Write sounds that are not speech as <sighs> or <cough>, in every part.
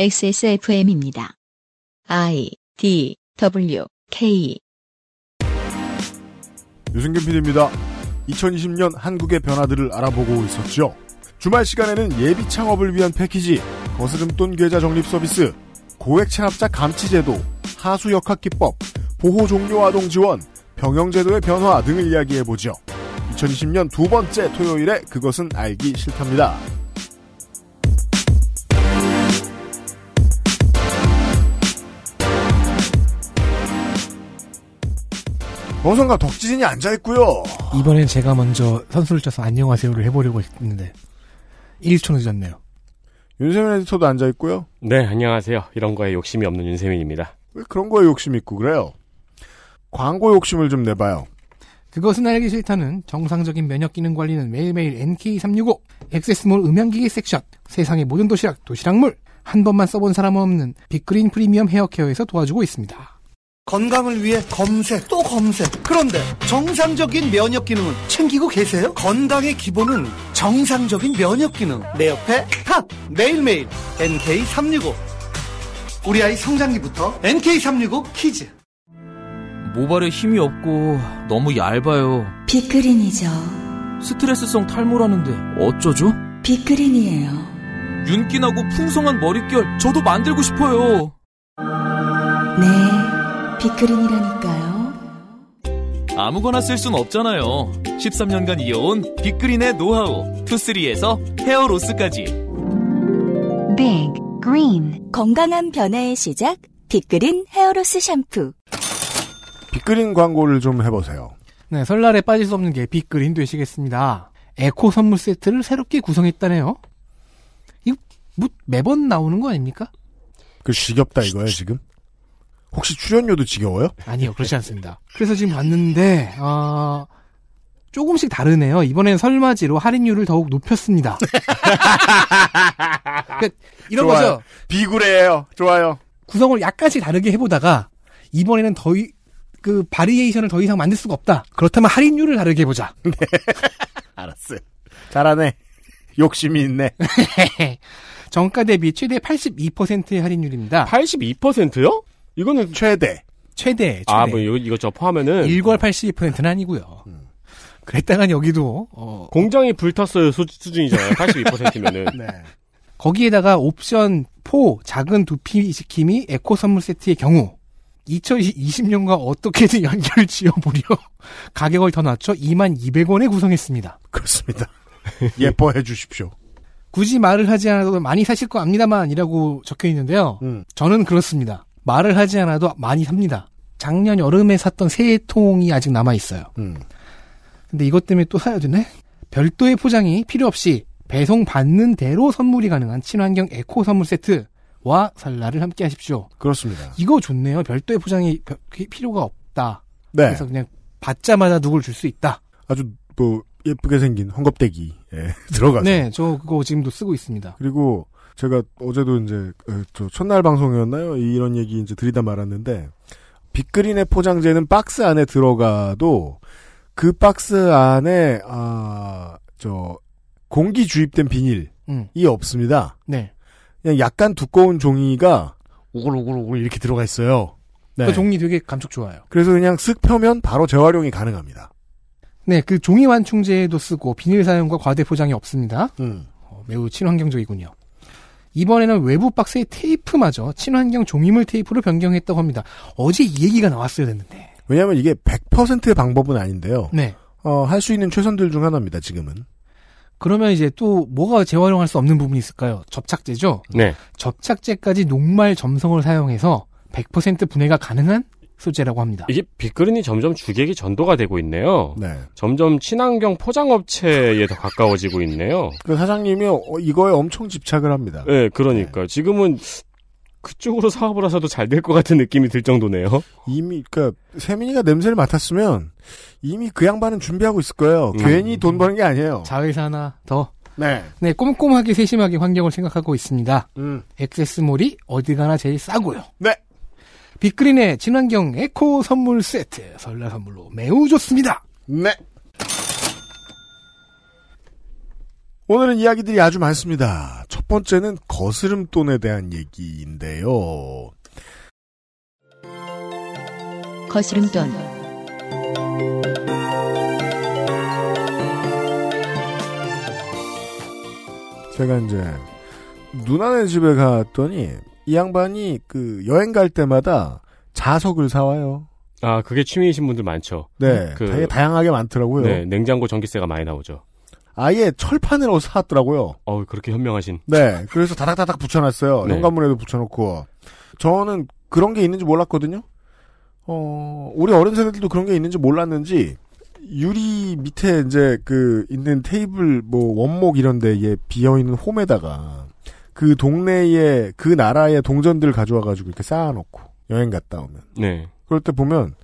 XSFM입니다. I D W K 유승균 PD입니다. 2020년 한국의 변화들을 알아보고 있었죠. 주말 시간에는 예비 창업을 위한 패키지, 거스름돈 계좌 적립 서비스, 고액 체납자 감치 제도, 하수 역학 기법, 보호 종료 아동 지원, 병영 제도의 변화 등을 이야기해 보죠. 2020년 두 번째 토요일에 그것은 알기 싫답니다. 어선가 덕지진이 앉아있고요. 이번엔 제가 먼저 선수를 쳐서 안녕하세요를 해보려고 했는데 1초 늦었네요. 윤세민 에디터도 앉아있고요. 네, 안녕하세요. 이런 거에 욕심이 없는 윤세민입니다. 왜 그런 거에 욕심 있고 그래요? 광고 욕심을 좀 내봐요. 그것은 알기 싫다는 정상적인 면역 기능 관리는 매일매일 NK365 액세스몰 음향기기 섹션 세상의 모든 도시락 도시락물 한 번만 써본 사람은 없는 빅그린 프리미엄 헤어케어에서 도와주고 있습니다. 건강을 위해 검색 또 검색 그런데 정상적인 면역 기능은 챙기고 계세요? 건강의 기본은 정상적인 면역 기능 내 옆에 탑 매일매일 NK365 우리 아이 성장기부터 NK365 키즈 모발에 힘이 없고 너무 얇아요. 빅그린이죠. 스트레스성 탈모라는데 어쩌죠? 빅그린이에요. 윤기나고 풍성한 머릿결 저도 만들고 싶어요. 네, 빅그린이라니까요. 아무거나 쓸 순 없잖아요. 13년간 이어온 빅그린의 노하우 투쓰리에서 헤어로스까지. 빅 그린 건강한 변화의 시작 빅그린 헤어로스 샴푸. 빅그린 광고를 좀 해보세요. 네, 설날에 빠질 수 없는 게 빅그린 되시겠습니다. 에코 선물 세트를 새롭게 구성했다네요. 이거 뭐 매번 나오는 거 아닙니까? 그 지겹다 이거예요 지금? 혹시 출연료도 지겨워요? 아니요, 그렇지 않습니다. <laughs> 그래서 지금 봤는데 어, 조금씩 다르네요. 이번엔 설맞이로 할인율을 더욱 높였습니다. <laughs> 그러니까 이런 좋아요. 거죠. 비굴해요. 좋아요. 구성을 약간씩 다르게 해보다가 이번에는 더 이- 그 바리에이션을 더 이상 만들 수가 없다. 그렇다면 할인율을 다르게 해보자. <laughs> 알았어요. 잘하네. 욕심이 있네. 정가 대비 최대 82%의 할인율입니다. 82%요? 이거는 최대. 최대, 최대. 아, 뭐 이거 이거 접하면은 일괄 82%는 아니고요. 그랬다간 여기도 어, 공장이 불탔어요 수, 수준이잖아요. 82%면은. <laughs> 네. 거기에다가 옵션 4 작은 두피 시킴이 에코 선물 세트의 경우 2020년과 어떻게든 연결을 지어보려 <laughs> 가격을 더 낮춰 22,200원에 구성했습니다. 그렇습니다. <laughs> 예뻐해 주십시오. 굳이 말을 하지 않아도 많이 사실 거 압니다만이라고 적혀 있는데요. 음. 저는 그렇습니다. 말을 하지 않아도 많이 삽니다. 작년 여름에 샀던 세 통이 아직 남아 있어요. 음. 근데 이것 때문에 또 사야 되네? 별도의 포장이 필요 없이 배송 받는 대로 선물이 가능한 친환경 에코 선물 세트와 설날을 함께 하십시오. 그렇습니다. 이거 좋네요. 별도의 포장이 벼- 필요가 없다. 네. 그래서 그냥 받자마자 누굴 줄 수 있다. 아주 뭐 예쁘게 생긴 헝겊대기 에 <laughs> 들어가서. 네, 저 그거 지금도 쓰고 있습니다. 그리고 제가 어제도 이제 어, 저 첫날 방송이었나요? 이런 얘기 이제 드리다 말았는데 빅그린의 포장재는 박스 안에 들어가도 그 박스 안에 아저 공기 주입된 비닐이 음, 없습니다. 네. 그냥 약간 두꺼운 종이가 우글우글우글 이렇게 들어가 있어요. 네. 그 종이 되게 감촉 좋아요. 그래서 그냥 쓱 펴면 바로 재활용이 가능합니다. 네, 그 종이 완충제도 쓰고 비닐 사용과 과대 포장이 없습니다. 음. 어, 매우 친환경적이군요. 이번에는 외부 박스의 테이프마저 친환경 종이물 테이프로 변경했다고 합니다. 어제 이 얘기가 나왔어야 됐는데. 왜냐하면 이게 100%의 방법은 아닌데요. 네. 어, 할 수 있는 최선들 중 하나입니다. 지금은. 그러면 이제 또 뭐가 재활용할 수 없는 부분이 있을까요? 접착제죠. 네. 접착제까지 녹말 점성을 사용해서 100% 분해가 가능한 소재라고 합니다. 이게 빅그린이 점점 주객이 전도가 되고 있네요. 네. 점점 친환경 포장업체에 더 가까워지고 있네요. 그 사장님이 어, 이거에 엄청 집착을 합니다. 네, 그러니까 지금은 그쪽으로 사업을 하셔도 잘 될 것 같은 느낌이 들 정도네요. 이미 그러니까 세민이가 냄새를 맡았으면 이미 그 양반은 준비하고 있을 거예요. 음. 괜히 돈 버는 게 아니에요. 자회사 하나 더. 네. 네, 꼼꼼하게 세심하게 환경을 생각하고 있습니다. 음. 액세스몰이 어디 가나 제일 싸고요. 네. 빅그린의 친환경 에코 선물 세트 설날 선물로 매우 좋습니다. 네. 오늘은 이야기들이 아주 많습니다. 첫첫 번째는 거스름돈에 대한 얘기인데요. 거스름돈, 제가 이제 누나네 집에 갔더니 이 양반이 그 여행 갈 때마다 자석을 사와요. 아, 그게 취미이신 분들 많죠. 네, 그- 되게 다양하게 많더라고요. 네, 냉장고 전기세가 많이 나오죠. 아예 철판으로 사왔더라고요. 어우, 그렇게 현명하신. 네, 그래서 다닥다닥 붙여놨어요. 네. 현관문에도 붙여놓고. 저는 그런 게 있는지 몰랐거든요. 어, 우리 어른 세대들도 그런 게 있는지 몰랐는지 유리 밑에 이제 그 있는 테이블 뭐 원목 이런 데에 비어 있는 홈에다가 그 동네에 그 나라의 동전들 가져와 가지고 이렇게 쌓아놓고 여행 갔다 오면 네. 그럴 때 보면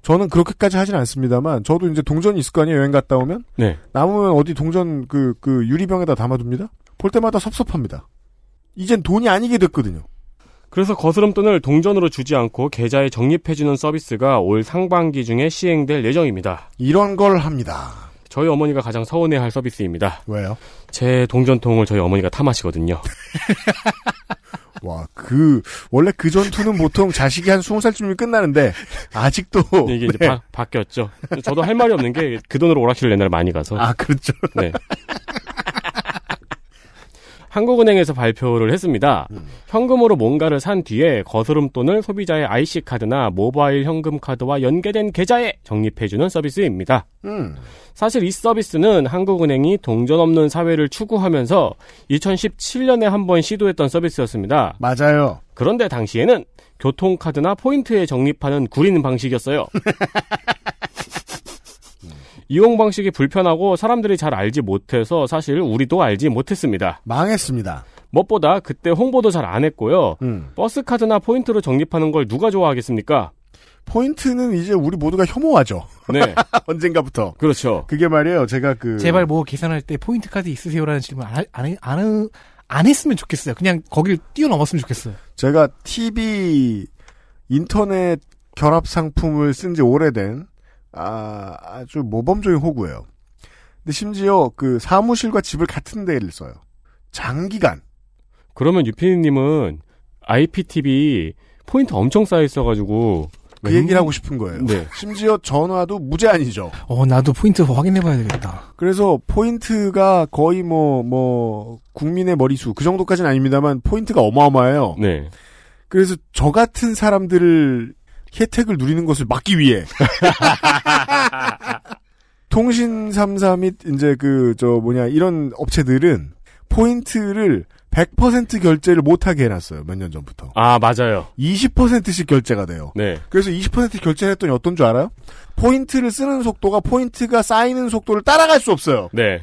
저는 그렇게까지 하진 않습니다만 저도 이제 동전이 있을 거 아니에요 여행 갔다 오면 네. 남으면 어디 동전 그, 그 유리병에다 담아둡니다. 볼 때마다 섭섭합니다. 이젠 돈이 아니게 됐거든요. 그래서 거스름돈을 동전으로 주지 않고 계좌에 적립해주는 서비스가 올 상반기 중에 시행될 예정입니다. 이런 걸 합니다. 저희 어머니가 가장 서운해할 서비스입니다. 왜요? 제 동전통을 저희 어머니가 탐하시거든요. <laughs> 와, 그, 원래 그 전투는 보통 자식이 한 20살쯤이면 끝나는데, 아직도. <laughs> 이게 이제 네. 바, 바뀌었죠. 저도 할 말이 없는 게 그 돈으로 오락실을 옛날에 많이 가서. 아, 그렇죠. 네. <laughs> 한국은행에서 발표를 했습니다. 음. 현금으로 뭔가를 산 뒤에 거스름 돈을 소비자의 IC카드나 모바일 현금 카드와 연계된 계좌에 적립해주는 서비스입니다. 음. 사실 이 서비스는 한국은행이 동전 없는 사회를 추구하면서 2017년에 한 번 시도했던 서비스였습니다. 맞아요. 그런데 당시에는 교통카드나 포인트에 적립하는 구린 방식이었어요. <laughs> 이용 방식이 불편하고 사람들이 잘 알지 못해서 사실 우리도 알지 못했습니다. 망했습니다. 무엇보다 그때 홍보도 잘 안 했고요. 음. 버스 카드나 포인트로 적립하는 걸 누가 좋아하겠습니까? 포인트는 이제 우리 모두가 혐오하죠. 네, <laughs> 언젠가부터. 그렇죠. 그게 말이에요. 제가 그. 제발 뭐 계산할 때 포인트 카드 있으세요라는 질문 안, 하- 안, 해- 안, 해- 안 했으면 좋겠어요. 그냥 거길 뛰어넘었으면 좋겠어요. 제가 TV 인터넷 결합 상품을 쓴 지 오래된 아, 아주 모범적인 호구예요. 근데 심지어 그 사무실과 집을 같은 데를 써요. 장기간. 그러면 유피디님은 IPTV 포인트 엄청 쌓여 있어가지고 그 얘기를 하고 싶은 거예요. 네. <laughs> 심지어 전화도 무제한이죠. 어, 나도 포인트 확인해봐야 되겠다. 그래서 포인트가 거의 뭐, 뭐, 국민의 머리수, 그 정도까지는 아닙니다만, 포인트가 어마어마해요. 네. 그래서 저 같은 사람들을 혜택을 누리는 것을 막기 위해. <laughs> 통신 3사 및, 이제 그, 저, 뭐냐, 이런 업체들은 포인트를 100% 결제를 못하게 해놨어요. 몇 년 전부터. 아 맞아요. 20%씩 결제가 돼요. 네. 그래서 20% 결제를 했더니 어떤 줄 알아요? 포인트를 쓰는 속도가 포인트가 쌓이는 속도를 따라갈 수 없어요. 네.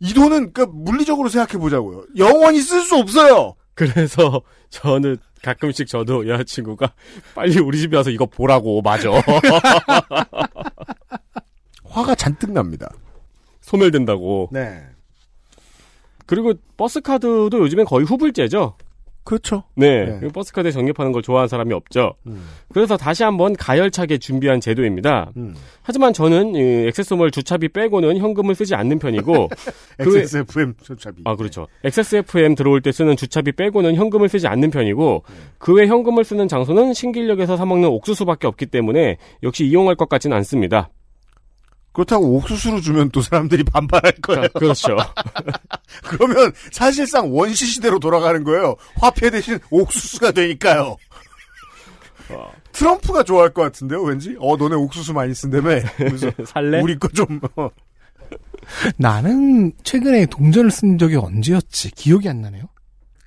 이 돈은 그 물리적으로 생각해 보자고요. 영원히 쓸 수 없어요. 그래서 저는 가끔씩 저도 여자친구가 <laughs> 빨리 우리 집에 와서 이거 보라고 맞아. <laughs> 화가 잔뜩 납니다. 소멸된다고. 네. 그리고 버스 카드도 요즘엔 거의 후불제죠. 그렇죠. 네. 네. 버스카드에 적립하는 걸 좋아하는 사람이 없죠. 음. 그래서 다시 한번 가열차게 준비한 제도입니다. 음. 하지만 저는 이 액세스몰 주차비 빼고는 현금을 쓰지 않는 편이고 <laughs> 그 외- XSFM 소차비. 아 그렇죠. XSFM 들어올 때 쓰는 주차비 빼고는 현금을 쓰지 않는 편이고 그외 현금을 쓰는 장소는 신길역에서 사 먹는 옥수수밖에 없기 때문에 역시 이용할 것 같지는 않습니다. 그렇다고 옥수수로 주면 또 사람들이 반발할 거예요. 자, 그렇죠. <laughs> 그러면 사실상 원시 시대로 돌아가는 거예요. 화폐 대신 옥수수가 되니까요. 트럼프가 좋아할 것 같은데요, 왠지? 어, 너네 옥수수 많이 쓴다며. <laughs> 살래? 우리 거 좀. 어. 나는 최근에 동전을 쓴 적이 언제였지? 기억이 안 나네요.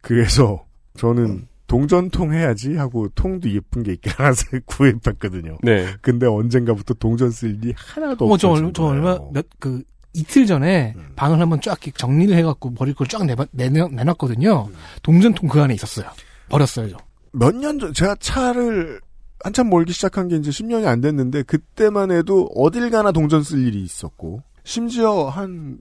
그래서 저는 동전통 해야지 하고 통도 예쁜 게 있긴 하나 <laughs> 구입했거든요. 네. 근데 언젠가부터 동전 쓸 일이 하나도 어, 저, 없어진 얼- 저 거예요. 얼마, 몇, 그, 이틀 전에 음. 방을 한번 쫙 정리를 해갖고 버릴 걸 쫙 내놨거든요. 동전통 그 안에 있었어요. 버렸어요, 저. 몇년 전, 제가 차를 한참 몰기 시작한 게 이제 10년이 안 됐는데, 그때만 해도 어딜 가나 동전 쓸 일이 있었고, 심지어 한,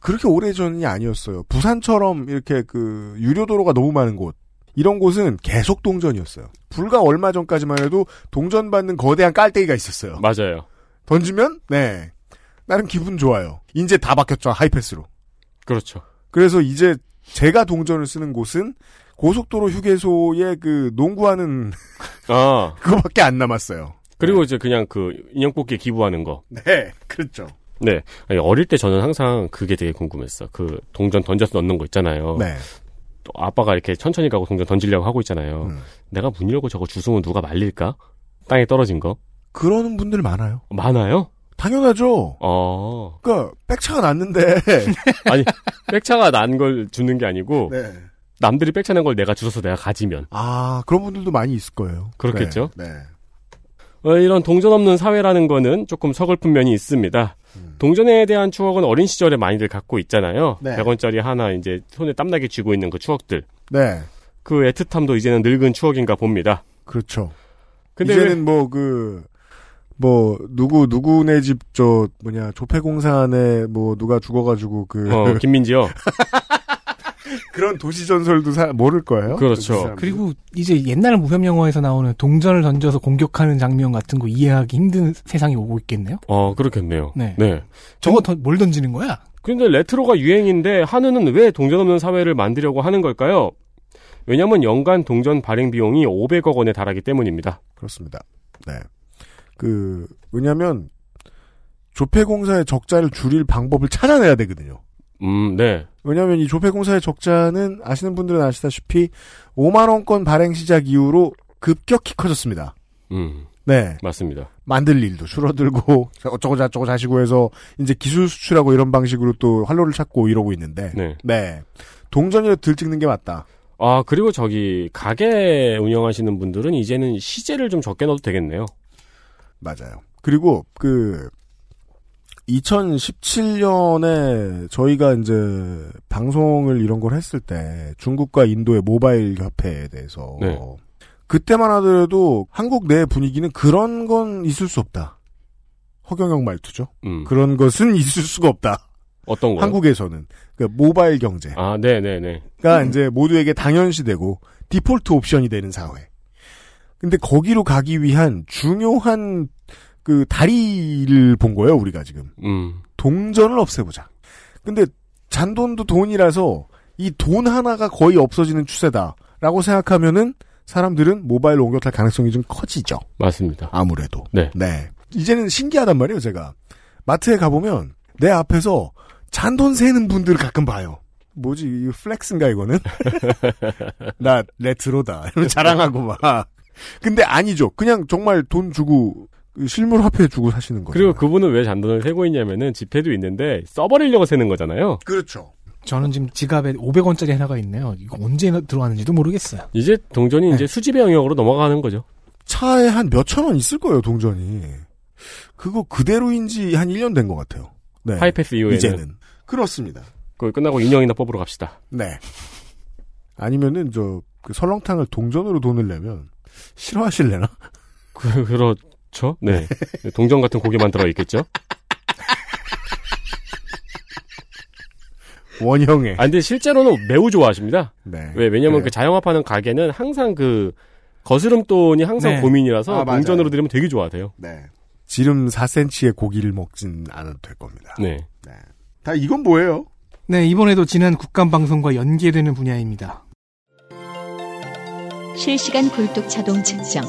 그렇게 오래 전이 아니었어요. 부산처럼 이렇게 그, 유료 도로가 너무 많은 곳. 이런 곳은 계속 동전이었어요. 불과 얼마 전까지만 해도 동전 받는 거대한 깔때기가 있었어요. 맞아요. 던지면, 네. 나름 기분 좋아요. 이제 다 바뀌었죠, 하이패스로. 그렇죠. 그래서 이제 제가 동전을 쓰는 곳은 고속도로 휴게소에 그 농구하는 아 <laughs> 그거밖에 안 남았어요. 그리고 이제 그냥 그 인형 뽑기에 기부하는 거. 네, 그렇죠. 네. 아니, 어릴 때 저는 항상 그게 되게 궁금했어. 그 동전 던져서 넣는 거 있잖아요. 네. 또 아빠가 이렇게 천천히 가고 동전 던지려고 하고 있잖아요. 음. 내가 문 열고 저거 주우면 누가 말릴까? 땅에 떨어진 거. 그러는 분들 많아요. 많아요? 당연하죠. 어. 그러니까 백차가 났는데. <laughs> 아니, 백차가 난 걸 주는 게 아니고 네. 남들이 백차 낸걸 내가 주워서 내가 가지면 아 그런 분들도 많이 있을 거예요. 그렇겠죠? 네. 네. 어, 이런 동전 없는 사회라는 거는 조금 서글픈 면이 있습니다. 동전에 대한 추억은 어린 시절에 많이들 갖고 있잖아요. 네. 100원짜리 하나 이제 손에 땀나게 쥐고 있는 그 추억들. 네. 그 애틋함도 이제는 늙은 추억인가 봅니다. 그렇죠. 근데 이제는 뭐 그뭐 누구 누구네 집 저 뭐냐 조폐공사 안에 뭐 누가 죽어가지고 그 왜, 어, 김민지요. <laughs> <laughs> 그런 도시 전설도 사, 모를 거예요. 그렇죠. 그. 그리고 이제 옛날 무협 영화에서 나오는 동전을 던져서 공격하는 장면 같은 거 이해하기 힘든 세상이 오고 있겠네요. 어, 그렇겠네요. 네. 네. 저거 더, 뭘 던지는 거야? 근데 레트로가 유행인데 한우는 왜 동전 없는 사회를 만들려고 하는 걸까요? 왜냐면 연간 동전 발행 비용이 500억 원에 달하기 때문입니다. 그렇습니다. 네. 그 왜냐하면 조폐공사의 적자를 줄일 방법을 찾아내야 되거든요. 음, 네. 왜냐하면 이 조폐공사의 적자는 아시는 분들은 아시다시피 5만 원권 발행 시작 이후로 급격히 커졌습니다. 음, 네. 맞습니다. 만들 일도 줄어들고 <laughs> 어쩌고 저쩌고 자시고 해서 이제 기술 수출하고 이런 방식으로 또 활로를 찾고 이러고 있는데 네. 네. 동전이라도 들찍는 게 맞다. 아, 그리고 저기, 가게 운영하시는 분들은 이제는 시제를 좀 적게 넣어도 되겠네요. 맞아요. 그리고 그 2017년에 저희가 이제 방송을 이런 걸 했을 때 중국과 인도의 모바일 협회에 대해서 네. 그때만 하더라도 한국 내 분위기는 그런 건 있을 수 없다. 허경영 말투죠. 음. 그런 것은 있을 수가 없다. 어떤 거요? 한국에서는 그 모바일 경제가 아, 네 네네. 이제 모두에게 당연시되고 디폴트 옵션이 되는 사회. 근데 거기로 가기 위한 중요한 그 다리를 본 거예요, 우리가 지금. 음, 동전을 없애보자. 근데 잔돈도 돈이라서 이 돈 하나가 거의 없어지는 추세다라고 생각하면은 사람들은 모바일로 옮겨탈 가능성이 좀 커지죠. 맞습니다. 아무래도. 네. 네. 이제는 신기하단 말이에요, 제가. 마트에 가보면 내 앞에서 잔돈 세는 분들을 가끔 봐요. 뭐지, 이 flex인가, 이거는? <laughs> 나 레트로다. <laughs> 자랑하고 막. 근데 아니죠. 그냥 정말 돈 주고, 실물 화폐 주고 사시는 거죠. 그리고 그분은 왜 잔돈을 세고 있냐면은 지폐도 있는데 써버리려고 세는 거잖아요. 그렇죠. 저는 지금 지갑에 500원짜리 하나가 있네요. 이거 언제 들어왔는지도 모르겠어요. 이제 동전이 네. 이제 수집의 영역으로 넘어가는 거죠. 차에 한 몇천 원 있을 거예요, 동전이. 그거 그대로인지 한 1년 된 것 같아요. 네. 하이패스 이후에는. 이제는. 그렇습니다. 그거 끝나고 인형이나 뽑으러 갑시다. 네. 아니면은, 저, 그 설렁탕을 동전으로 돈을 내면, 싫어하실래나? 그, 그렇 죠. 네. 동전 같은 고기만 들어있겠죠. 원형에. 아, 근데 실제로는 매우 좋아하십니다. 네. 왜, 왜냐면 그래요. 그 자영업하는 가게는 항상 그, 거스름돈이 항상 네. 고민이라서 아. 동전으로 드리면 되게 좋아하세요. 네. 지름 4cm의 고기를 먹진 않아도 될 겁니다. 네. 다 이건 뭐예요? 네, 이번에도 지난 국감방송과 연계되는 분야입니다. 실시간 굴뚝 자동 측정.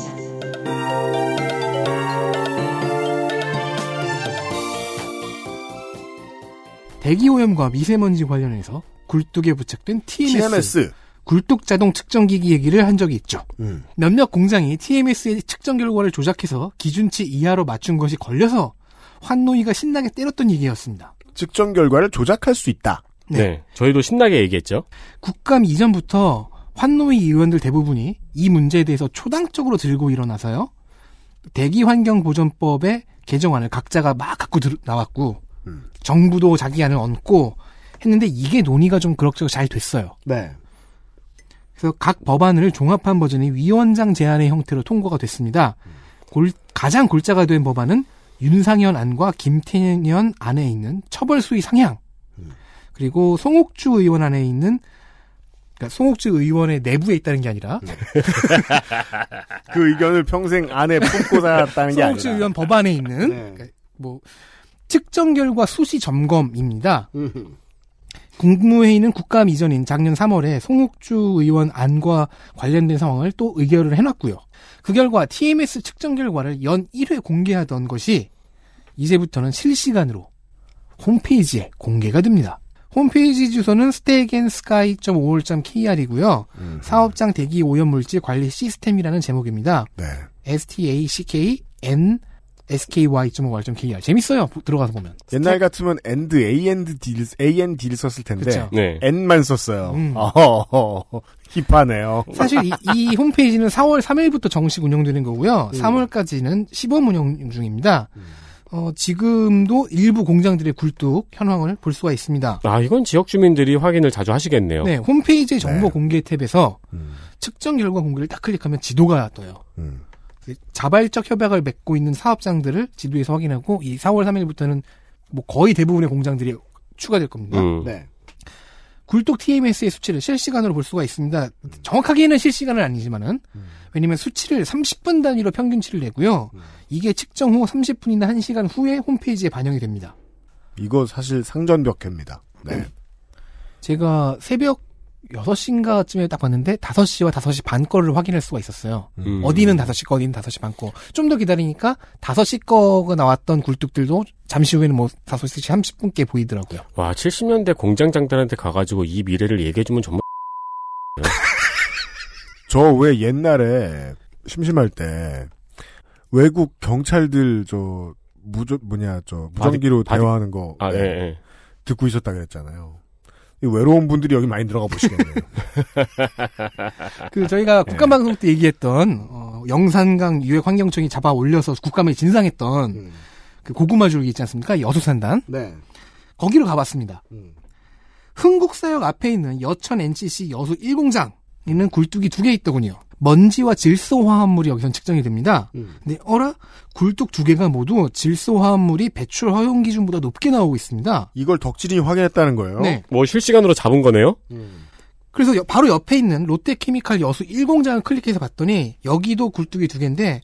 대기오염과 미세먼지 관련해서 굴뚝에 부착된 TMS, TMS. 굴뚝 자동 측정기기 얘기를 한 적이 있죠. 음. 몇몇 공장이 TMS의 측정 결과를 조작해서 기준치 이하로 맞춘 것이 걸려서 환노이가 신나게 때렸던 얘기였습니다. 측정 결과를 조작할 수 있다. 네. 네. 저희도 신나게 얘기했죠. 국감 이전부터 환노위 의원들 대부분이 이 문제에 대해서 초당적으로 들고 일어나서요. 대기환경보전법의 개정안을 각자가 막 갖고 들- 나왔고 음. 정부도 자기 안을 얹고 했는데 이게 논의가 좀 그럭저럭 잘 됐어요. 네. 그래서 각 법안을 종합한 버전이 위원장 제안의 형태로 통과가 됐습니다. 골- 가장 골자가 된 법안은 윤상현 안과 김태년 안에 있는 처벌 수위 상향 그리고 송옥주 의원 안에 있는 그러니까 송옥주 의원의 내부에 있다는 게 아니라 <laughs> 그 의견을 평생 안에 품고 살았다는 게 송옥주 아니라. 의원 법안에 있는 네. 그러니까 뭐 측정 결과 수시 점검입니다. 음. 국무회의는 국감 이전인 작년 3월에 송욱주 의원 안과 관련된 상황을 또 의결을 해놨고요. 그 결과 TMS 측정 결과를 연 1회 공개하던 것이 이제부터는 실시간으로 홈페이지에 공개가 됩니다. 홈페이지 주소는 stagensky.ol.kr이고요. 음. 사업장 대기 오염물질 관리 시스템이라는 제목입니다. 네. stackn sky.or.kr 재밌어요. 보- 들어가서 보면. 옛날 같으면 and, a and a and d를 썼을 텐데. 네. n만 썼어요. 음. <laughs> 어허허허, 힙하네요. 사실 이, 이 홈페이지는 4월 3일부터 정식 운영되는 거고요. 음. 3월까지는 시범 운영 중입니다. 어, 지금도 일부 공장들의 굴뚝 현황을 볼 수가 있습니다. 아, 이건 지역 주민들이 확인을 자주 하시겠네요. 네, 홈페이지 정보 네. 공개 탭에서 음, 측정 결과 공개를 딱 클릭하면 지도가 떠요. 음. 자발적 협약을 맺고 있는 사업장들을 지도에서 확인하고 이 4월 3일부터는 뭐 거의 대부분의 공장들이 추가될 겁니다. 음. 네. 굴뚝 TMS의 수치를 실시간으로 볼 수가 있습니다. 정확하게는 실시간은 아니지만은 왜냐면 수치를 30분 단위로 평균치를 내고요. 이게 측정 후 30분이나 1시간 후에 홈페이지에 반영이 됩니다. 이거 사실 상전벽해입니다. 네. 제가 새벽 6시인가쯤에 딱 봤는데 5시와 5시 반 거를 확인할 수가 있었어요. 음. 어디는 5시 거, 어디는 5시 반 거. 좀 더 기다리니까 5시 거가 나왔던 굴뚝들도 잠시 후에는 뭐 5시 30분 게 보이더라고요. 와, 70년대 공장장들한테 가가지고 이 미래를 얘기해주면 정말 <laughs> 저 왜 옛날에 심심할 때 외국 경찰들 저 무조 뭐냐 저 무전기로 바디- 대화하는 거 아, 네, 예, 예. 듣고 있었다 그랬잖아요. 이 외로운 분들이 여기 많이 들어가 보시겠네요. <laughs> 그 저희가 국감방송 때 얘기했던 어, 영산강 유해 환경청이 잡아 올려서 국감에 진상했던 음. 그 고구마 줄기 있지 않습니까? 여수산단 네. 거기로 가봤습니다. 음. 흥국사역 앞에 있는 여천 NCC 여수 1공장 있는 굴뚝이 두 개 있더군요. 먼지와 질소 화합물이 여기선 측정이 됩니다. 음. 근데 어라 굴뚝 두 개가 모두 질소 화합물이 배출 허용 기준보다 높게 나오고 있습니다. 이걸 덕질인이 확인했다는 거예요. 네. 뭐 실시간으로 잡은 거네요? 음. 그래서 여- 바로 옆에 있는 롯데케미칼 여수 1공장을 클릭해서 봤더니 여기도 굴뚝이 두 개인데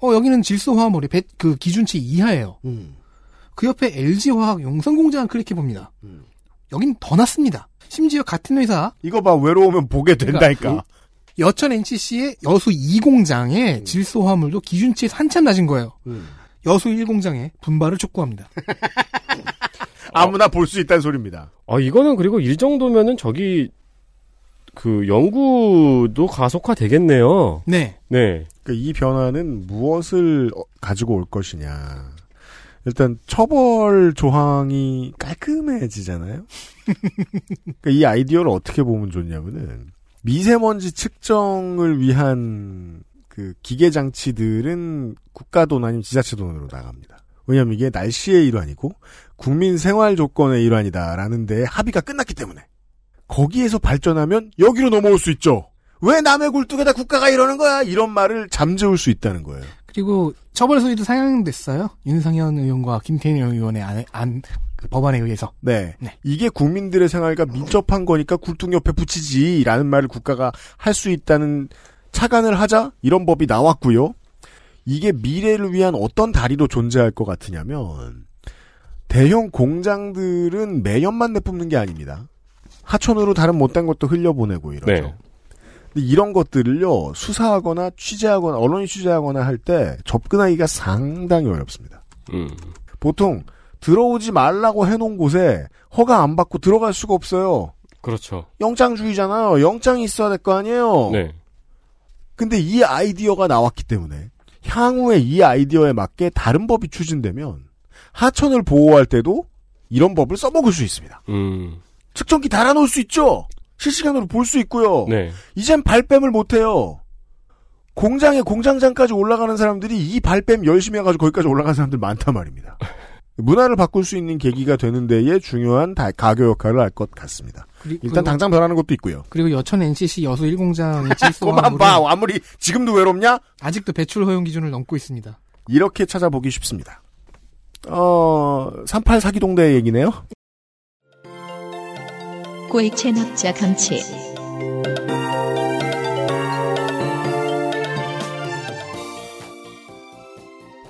어 여기는 질소 화합물이 배- 그 기준치 이하예요. 음. 그 옆에 LG화학 용성공장을 클릭해 봅니다. 음. 여긴 더 낮습니다. 심지어 같은 회사 이거 봐 외로우면 보게 된다니까. 그러니까 여천 NCC의 여수 2공장의 질소 화합물도 기준치에서 한참 낮은 거예요. 음. 여수 1공장의 분발을 촉구합니다. <laughs> 아무나 볼수 있다는 소리입니다. 아, 이거는 그리고 이 정도면은 저기, 그, 연구도 가속화 되겠네요. 네. 네. 그러니까 이 변화는 무엇을 어, 가지고 올 것이냐. 일단 처벌 조항이 깔끔해지잖아요. <laughs> 그러니까 이 아이디어를 어떻게 보면 좋냐면은 미세먼지 측정을 위한 그 기계 장치들은 국가 돈 아니면 지자체 돈으로 나갑니다. 왜냐하면 이게 날씨의 일환이고 국민 생활 조건의 일환이다라는 데 합의가 끝났기 때문에 거기에서 발전하면 여기로 넘어올 수 있죠. 왜 남의 굴뚝에다 국가가 이러는 거야? 이런 말을 잠재울 수 있다는 거예요. 그리고 처벌 소위도 상향됐어요. 윤상현 의원과 김태인 의원의 안, 안- 그 법안에 의해서. 네. 네. 이게 국민들의 생활과 밀접한 거니까 굴뚝 옆에 붙이지라는 말을 국가가 할 수 있다는 차관을 하자 이런 법이 나왔고요. 이게 미래를 위한 어떤 다리로 존재할 것 같으냐면 대형 공장들은 매연만 내뿜는 게 아닙니다. 하천으로 다른 못된 것도 흘려보내고 이러죠. 네. 근데 이런 것들을요 수사하거나 취재하거나 언론이 취재하거나 할 때 접근하기가 상당히 어렵습니다. 음. 보통 들어오지 말라고 해놓은 곳에 허가 안 받고 들어갈 수가 없어요. 그렇죠. 영장주의잖아요. 영장이 있어야 될 거 아니에요. 네. 근데 이 아이디어가 나왔기 때문에 향후에 이 아이디어에 맞게 다른 법이 추진되면 하천을 보호할 때도 이런 법을 써먹을 수 있습니다. 음. 측정기 달아놓을 수 있죠. 실시간으로 볼 수 있고요. 네. 이젠 발뺌을 못해요. 공장에 공장장까지 올라가는 사람들이 이 발뺌 열심히 해가지고 거기까지 올라간 사람들 많단 말입니다. 문화를 바꿀 수 있는 계기가 되는 데에 중요한 다- 가교 역할을 할 것 같습니다. 그리, 일단 그리고, 당장 변하는 것도 있고요. 그리고 여천 NCC 여수 1공장의 <laughs> 질소 그만 화합물은 봐. 아무리 지금도 외롭냐? 아직도 배출 허용 기준을 넘고 있습니다. 이렇게 찾아보기 쉽습니다. 어, 38 사기동대 얘기네요. 고액 체납자 감치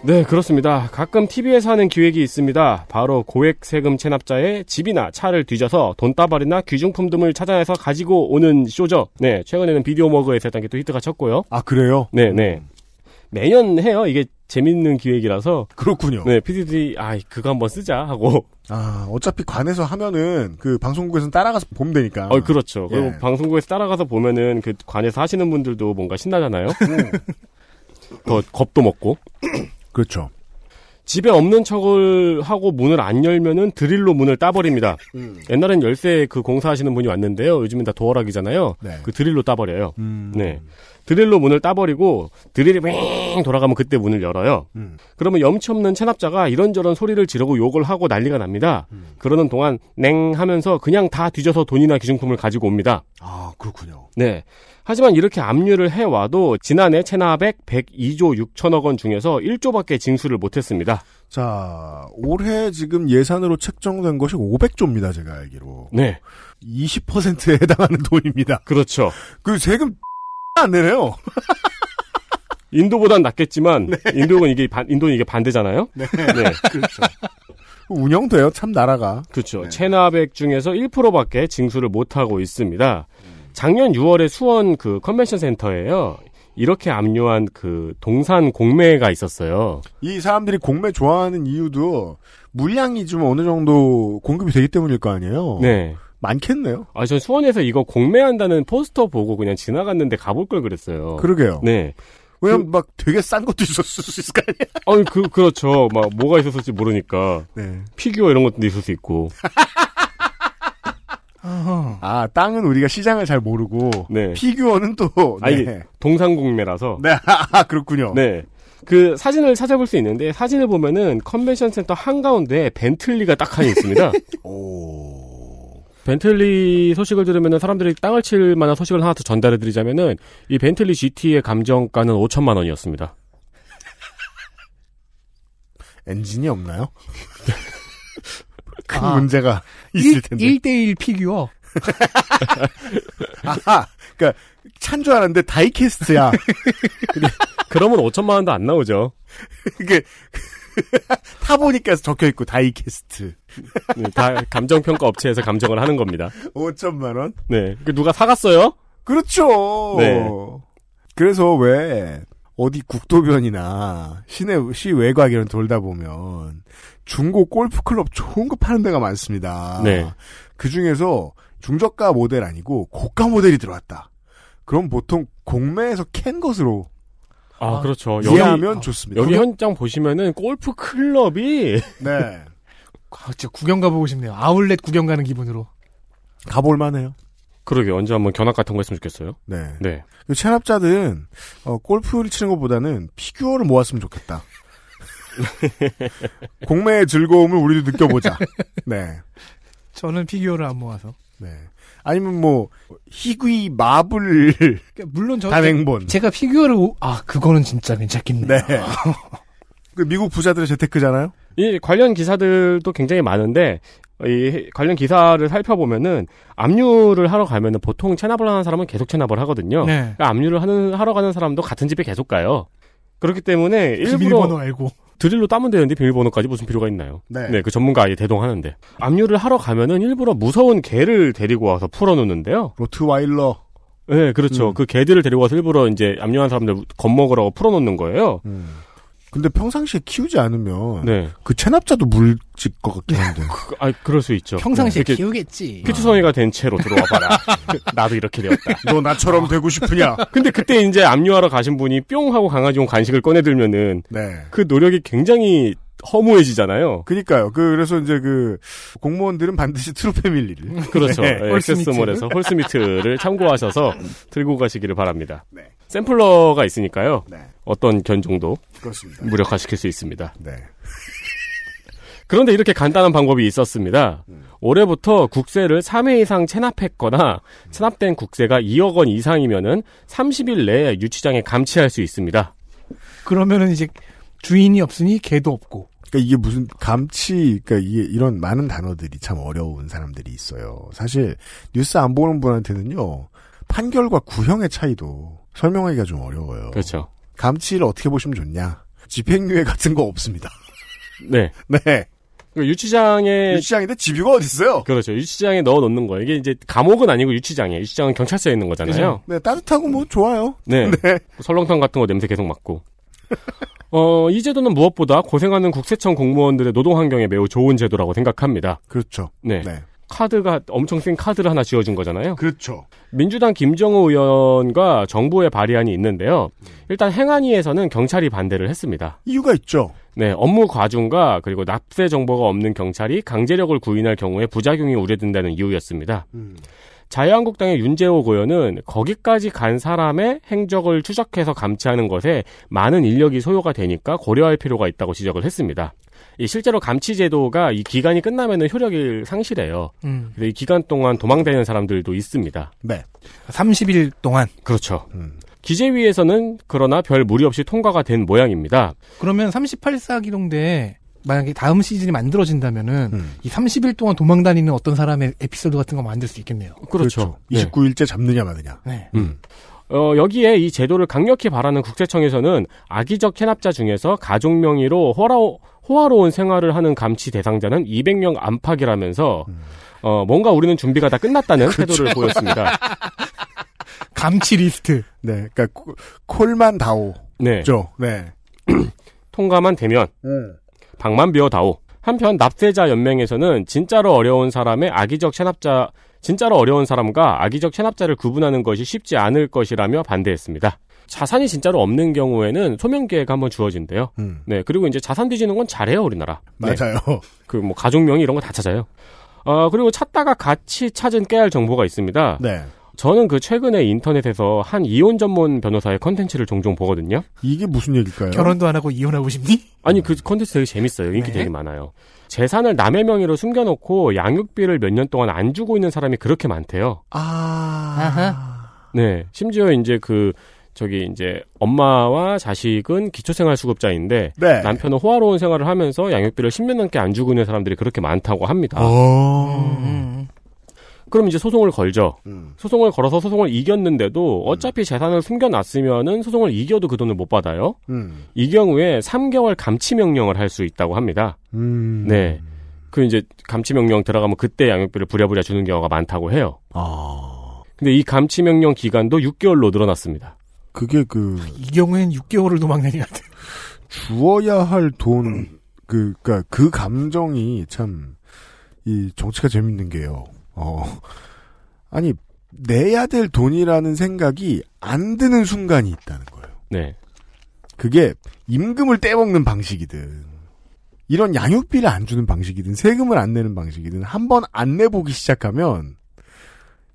네, 그렇습니다. 가끔 TV에서 하는 기획이 있습니다. 바로 고액 세금 체납자의 집이나 차를 뒤져서 돈다발이나 귀중품 등을 찾아내서 가지고 오는 쇼죠. 네, 최근에는 비디오 머그에서 했던 게 또 히트가 쳤고요. 아 그래요? 네, 네. 매년 해요. 이게 재밌는 기획이라서. 그렇군요. 네, PD들이 아 그거 한번 쓰자 하고. 아 어차피 관에서 하면은 그 방송국에서는 따라가서 보면 되니까. 어, 그렇죠. 그리고 예. 방송국에서 따라가서 보면은 그 관에서 하시는 분들도 뭔가 신나잖아요. 더 겁도 먹고. 그렇죠. 집에 없는 척을 하고 문을 안 열면은 드릴로 문을 따버립니다. 옛날엔 열쇠 그 공사하시는 분이 왔는데요. 요즘엔 다 도어락이잖아요. 네. 그 드릴로 따버려요. 음. 네. 드릴로 문을 따버리고 드릴이 왱 돌아가면 그때 문을 열어요. 음. 그러면 염치 없는 체납자가 이런저런 소리를 지르고 욕을 하고 난리가 납니다. 음. 그러는 동안 냉 하면서 그냥 다 뒤져서 돈이나 기중품을 가지고 옵니다. 아 그렇군요. 네. 하지만 이렇게 압류를 해와도 지난해 체납액 102조 6천억 원 중에서 1조밖에 징수를 못했습니다. 자 올해 지금 예산으로 책정된 것이 500조입니다. 제가 알기로 네. 20%에 해당하는 돈입니다. 그렇죠. 그 세금 안 내네요. <laughs> 인도보단 낫겠지만 인도는 이게 반, 인도는 이게 반대잖아요. 네. <laughs> 그렇죠. 운영돼요. 참 나라가. 그렇죠. 네. 체납액 중에서 1%밖에 징수를 못 하고 있습니다. 작년 6월에 수원 그 컨벤션 센터에요. 이렇게 압류한 그 동산 공매가 있었어요. 이 사람들이 공매 좋아하는 이유도 물량이 좀 어느 정도 공급이 되기 때문일 거 아니에요. 네. 많겠네요. 아, 전 수원에서 이거 공매한다는 포스터 보고 그냥 지나갔는데 가볼 걸 그랬어요. 그러게요. 네. 왜냐면 막 되게 싼 것도 있었을 수 있을 거 아니에요. <laughs> 아니, 그, 그렇죠. 막 뭐가 있었을지 모르니까. 네. 피규어 이런 것도 있을 수 있고. <laughs> 아 땅은 우리가 시장을 잘 모르고 네. 피규어는 또 아니, 네. 동산 공매라서. 네. <laughs> 아, 그렇군요. 네. 그 사진을 찾아볼 수 있는데 사진을 보면은 컨벤션 센터 한가운데 벤틀리가 딱 하나 있습니다. 오. 벤틀리 소식을 들으면은 사람들이 땅을 칠 만한 소식을 하나 더 전달해 드리자면은 이 벤틀리 GT의 감정가는 5천만 원이었습니다. 엔진이 없나요? <laughs> 큰 아. 문제가 있을 텐데. 1대1 피규어. <laughs> 아하. 그러니까 찬 줄 알았는데 die-cast야. <laughs> 그러면 5천만 원도 안 나오죠. 이게 <laughs> 타보니까 적혀 있고 die-cast. 네, 다 감정 평가 업체에서 감정을 하는 겁니다. 5천만 원? 네. 그 누가 사갔어요? 그렇죠. 네. 그래서 왜 어디 국도변이나 시내 시 외곽 이런 돌다 보면 중고 골프 클럽 좋은 거 파는 데가 많습니다. 네. 그 중에서 중저가 모델 아니고 고가 모델이 들어왔다. 그럼 보통 공매에서 캔 것으로 아, 아, 그렇죠. 여기 이해하면 좋습니다. 여기 현장 보시면은 골프 클럽이 <laughs> 네 아, 진짜 구경 가보고 싶네요. 아울렛 구경 가는 기분으로. 가볼 만해요. 그러게 언제 한번 견학 같은 거 했으면 좋겠어요. 네. 네. 그 체납자들은 어, 골프를 치는 것보다는 피규어를 모았으면 좋겠다. <laughs> 공매의 즐거움을 우리도 느껴보자. 네. 저는 피규어를 안 모아서. 네. 아니면 뭐 희귀 마블 <laughs> 그러니까 물론 저 단행본. 제가 피규어를 오- 아 그거는 진짜 괜찮겠네. 네. <laughs> 그 미국 부자들의 재테크잖아요. 이 관련 기사들도 굉장히 많은데 이 관련 기사를 살펴보면은 압류를 하러 가면은 보통 체납을 하는 사람은 계속 체납을 하거든요. 네. 그러니까 압류를 하는 하러 가는 사람도 같은 집에 계속 가요. 그렇기 때문에 일부러 알고. 드릴로 따면 되는데 비밀번호까지 무슨 필요가 있나요? 네. 그 전문가 아예 대동하는데 압류를 하러 가면은 일부러 무서운 개를 데리고 와서 풀어놓는데요. 로트와일러. 네, 그렇죠. 음. 그 개들을 데리고 와서 일부러 이제 압류한 사람들 겁먹으라고 풀어놓는 거예요. 음. 근데 평상시에 키우지 않으면 네. 그 체납자도 물질 것 같긴 한데. <laughs> 그, 아, 그럴 수 있죠. 평상시에 이렇게 키우겠지. 피투성이가 된 채로 들어와 봐라. <laughs> 나도 이렇게 되었다. 너 나처럼 되고 싶으냐? <laughs> 근데 그때 이제 압류하러 가신 분이 뿅 하고 강아지 용 간식을 꺼내 들면은 네. 그 노력이 굉장히 허무해지잖아요. 그니까요. 그, 그래서 이제 그, 공무원들은 반드시 True Family를. 그렇죠. 네. 네, Access Mall에서 horse meat를 참고하셔서 들고 가시기를 바랍니다. 네. 샘플러가 있으니까요. 네. 어떤 견종도 그렇습니다. 무력화시킬 수 있습니다. 네. <laughs> 그런데 이렇게 간단한 방법이 있었습니다. 올해부터 국세를 3회 이상 체납했거나 체납된 국세가 2억 원 이상이면은 30일 내에 유치장에 감치할 수 있습니다. 그러면은 이제 주인이 없으니 개도 없고. 그러니까 이게 무슨 감치, 그러니까 이게 이런 많은 단어들이 참 어려운 사람들이 있어요. 사실 뉴스 안 보는 분한테는요 판결과 구형의 차이도 설명하기가 좀 어려워요. 그렇죠. 감치를 어떻게 보시면 좋냐? 집행유예 같은 거 없습니다. 네. <laughs> 네. 그 유치장에 유치장인데 집유가 어딨어요? 그렇죠. 유치장에 넣어 놓는 거예요. 이게 이제 감옥은 아니고 유치장이에요. 유치장은 경찰서에 있는 거잖아요. 네, 따뜻하고 뭐 좋아요. 네. <laughs> 네. 설렁탕 같은 거 냄새 계속 맡고. <laughs> 어, 이 제도는 무엇보다 고생하는 국세청 공무원들의 노동 환경에 매우 좋은 제도라고 생각합니다. 그렇죠. 네. 네. 카드가 엄청 센 카드를 하나 지어준 거잖아요. 그렇죠. 민주당 김정우 의원과 정부의 발의안이 있는데요. 일단 행안위에서는 경찰이 반대를 했습니다. 이유가 있죠. 네, 업무 과중과 그리고 납세 정보가 없는 경찰이 강제력을 구인할 경우에 부작용이 우려된다는 이유였습니다. 자유한국당의 윤재호 의원은 거기까지 간 사람의 행적을 추적해서 감치하는 것에 많은 인력이 소요가 되니까 고려할 필요가 있다고 지적을 했습니다. 이 실제로 감치 제도가 이 기간이 끝나면은 효력을 상실해요. 음. 그래서 이 기간 동안 도망다니는 사람들도 있습니다. 네. 30일 동안. 그렇죠. 음. 기재위에서는 그러나 별 무리 없이 통과가 된 모양입니다. 그러면 38사 기동대에 만약에 다음 시즌이 만들어진다면은 음. 이 30일 동안 도망 다니는 어떤 사람의 에피소드 같은 거 만들 수 있겠네요. 그렇죠. 네. 29일째 잡느냐 마느냐. 네. 음. 어, 여기에 이 제도를 강력히 바라는 국세청에서는 악의적 체납자 중에서 가족 명의로 호라오, 호화로운 생활을 하는 감치 대상자는 200명 안팎이라면서 어, 뭔가 우리는 준비가 다 끝났다는 태도를 보였습니다. <laughs> 감치 리스트. 네. 그러니까 코- 콜만 다오. 네. 죠. 네. <clears throat> 통과만 되면 방만 비워 다오. 한편 납세자 연맹에서는 진짜로 어려운 사람의 악의적 체납자 진짜로 어려운 사람과 악의적 체납자를 구분하는 것이 쉽지 않을 것이라며 반대했습니다. 자산이 진짜로 없는 경우에는 소명 기회가 한번 주어진대요. 음. 네, 그리고 이제 자산 뒤지는 건 잘해요, 우리나라. 네, 맞아요. <laughs> 그 뭐 가족명의 이런 거 다 찾아요. 어, 그리고 찾다가 같이 찾은 깨알 정보가 있습니다. 네. 저는 그 최근에 인터넷에서 한 이혼 전문 변호사의 컨텐츠를 종종 보거든요. 이게 무슨 얘기일까요? 결혼도 안 하고 이혼하고 싶니? 아니 그 컨텐츠 되게 재밌어요. 인기 네. 되게 많아요. 재산을 남의 명의로 숨겨놓고 양육비를 몇 년 동안 안 주고 있는 사람이 그렇게 많대요. 아. 네, 심지어 이제 그 저기 이제 엄마와 자식은 기초생활수급자인데 네. 남편은 호화로운 생활을 하면서 양육비를 10년 넘게 안 주고 있는 사람들이 그렇게 많다고 합니다. 어. 음. 그럼 이제 소송을 걸죠. 음. 소송을 걸어서 소송을 이겼는데도 어차피 재산을 숨겨놨으면은 소송을 이겨도 그 돈을 못 받아요. 음. 이 경우에 3개월 감치 명령을 할 수 있다고 합니다. 음. 네. 그 이제 감치 명령 들어가면 그때 양육비를 부랴부랴 주는 경우가 많다고 해요. 아. 근데 이 감치 명령 기간도 6개월로 늘어났습니다. 그게 그 이 경우엔 6개월을 도망 다니야 돼. 주어야 할 돈, 그, 그니까 그 감정이 참, 이 정치가 재밌는 게요. 어. 아니, 내야 될 돈이라는 생각이 안 드는 순간이 있다는 거예요. 네. 그게 임금을 떼먹는 방식이든, 이런 양육비를 안 주는 방식이든, 세금을 안 내는 방식이든, 한 번 안 내보기 시작하면,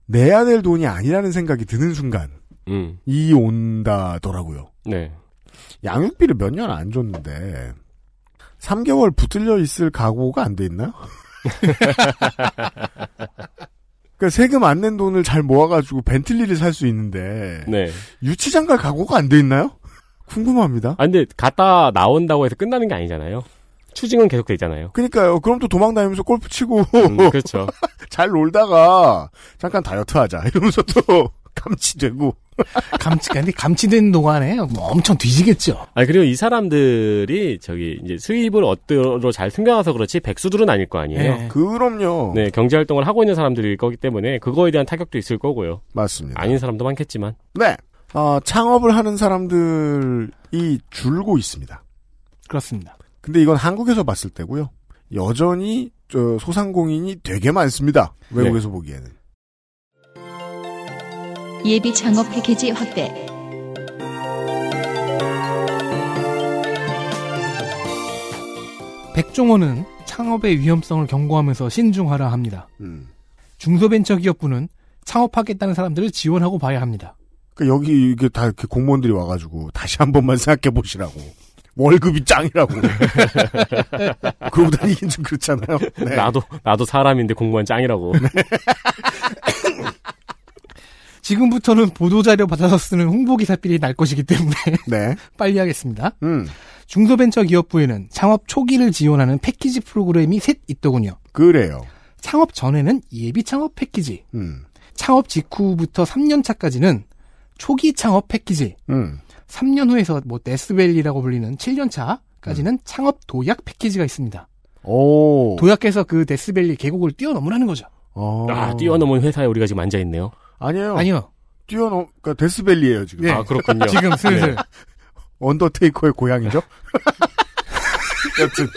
내야 될 돈이 아니라는 생각이 드는 순간, 음. 이 온다더라고요. 네. 양육비를 몇 년 안 줬는데 3개월 붙들려 있을 각오가 안 돼 있나요? <laughs> 그러니까 세금 안 낸 돈을 잘 모아가지고 벤틀리를 살 수 있는데 네. 유치장 갈 각오가 안 돼 있나요? 궁금합니다. 아, 근데 갔다 나온다고 해서 끝나는 게 아니잖아요. 추징은 계속 되잖아요. 그러니까요. 그럼 또 도망 다니면서 골프 치고 음, 그렇죠. <laughs> 잘 놀다가 잠깐 다이어트 하자 이러면서 또 <laughs> 감치되고 <laughs> 감치, 근데 감치된 동안에 뭐 엄청 뒤지겠죠. 아 그리고 이 사람들이 저기 이제 수입을 어떠로 잘 숨겨놔서 그렇지 백수들은 아닐 거 아니에요. 네. 그럼요. 네, 경제 활동을 하고 있는 사람들일 거기 때문에 그거에 대한 타격도 있을 거고요. 맞습니다. 아닌 사람도 많겠지만. 네. 어, 창업을 하는 사람들이 줄고 있습니다. 그렇습니다. 근데 이건 한국에서 봤을 때고요. 여전히 저 소상공인이 되게 많습니다. 외국에서 보기에는. 예비 창업 패키지 확대. 백종원은 창업의 위험성을 경고하면서 신중하라 합니다. 음. 중소벤처기업부는 창업하겠다는 사람들을 지원하고 봐야 합니다. 그러니까 여기 이게 다 이렇게 공무원들이 와가지고 다시 한 번만 생각해 보시라고. 월급이 짱이라고. <laughs> 그러고 다니긴 좀 그렇잖아요. 네. 나도 나도 사람인데 공무원 짱이라고. <laughs> 지금부터는 보도자료 받아서 쓰는 홍보기사필이 날 것이기 때문에 <laughs> 네. 빨리 하겠습니다. 음. 중소벤처기업부에는 창업 초기를 지원하는 패키지 프로그램이 셋 있더군요. 그래요. 창업 전에는 예비 창업 패키지, 음. 창업 직후부터 3년 차까지는 초기 창업 패키지, 음. 3년 후에서 뭐 데스밸리라고 불리는 7년 차까지는 음. 창업 도약 패키지가 있습니다. 오. 도약해서 그 데스밸리 계곡을 뛰어넘으라는 거죠. 어. 아, 뛰어넘은 회사에 우리가 지금 앉아 있네요. 아니에요. 아니요. 뛰어넘, 그니까 데스밸리에요, 지금. 네. 아, 그렇군요. <laughs> 지금 슬슬 네. 언더테이커의 고향이죠? <laughs> 여튼,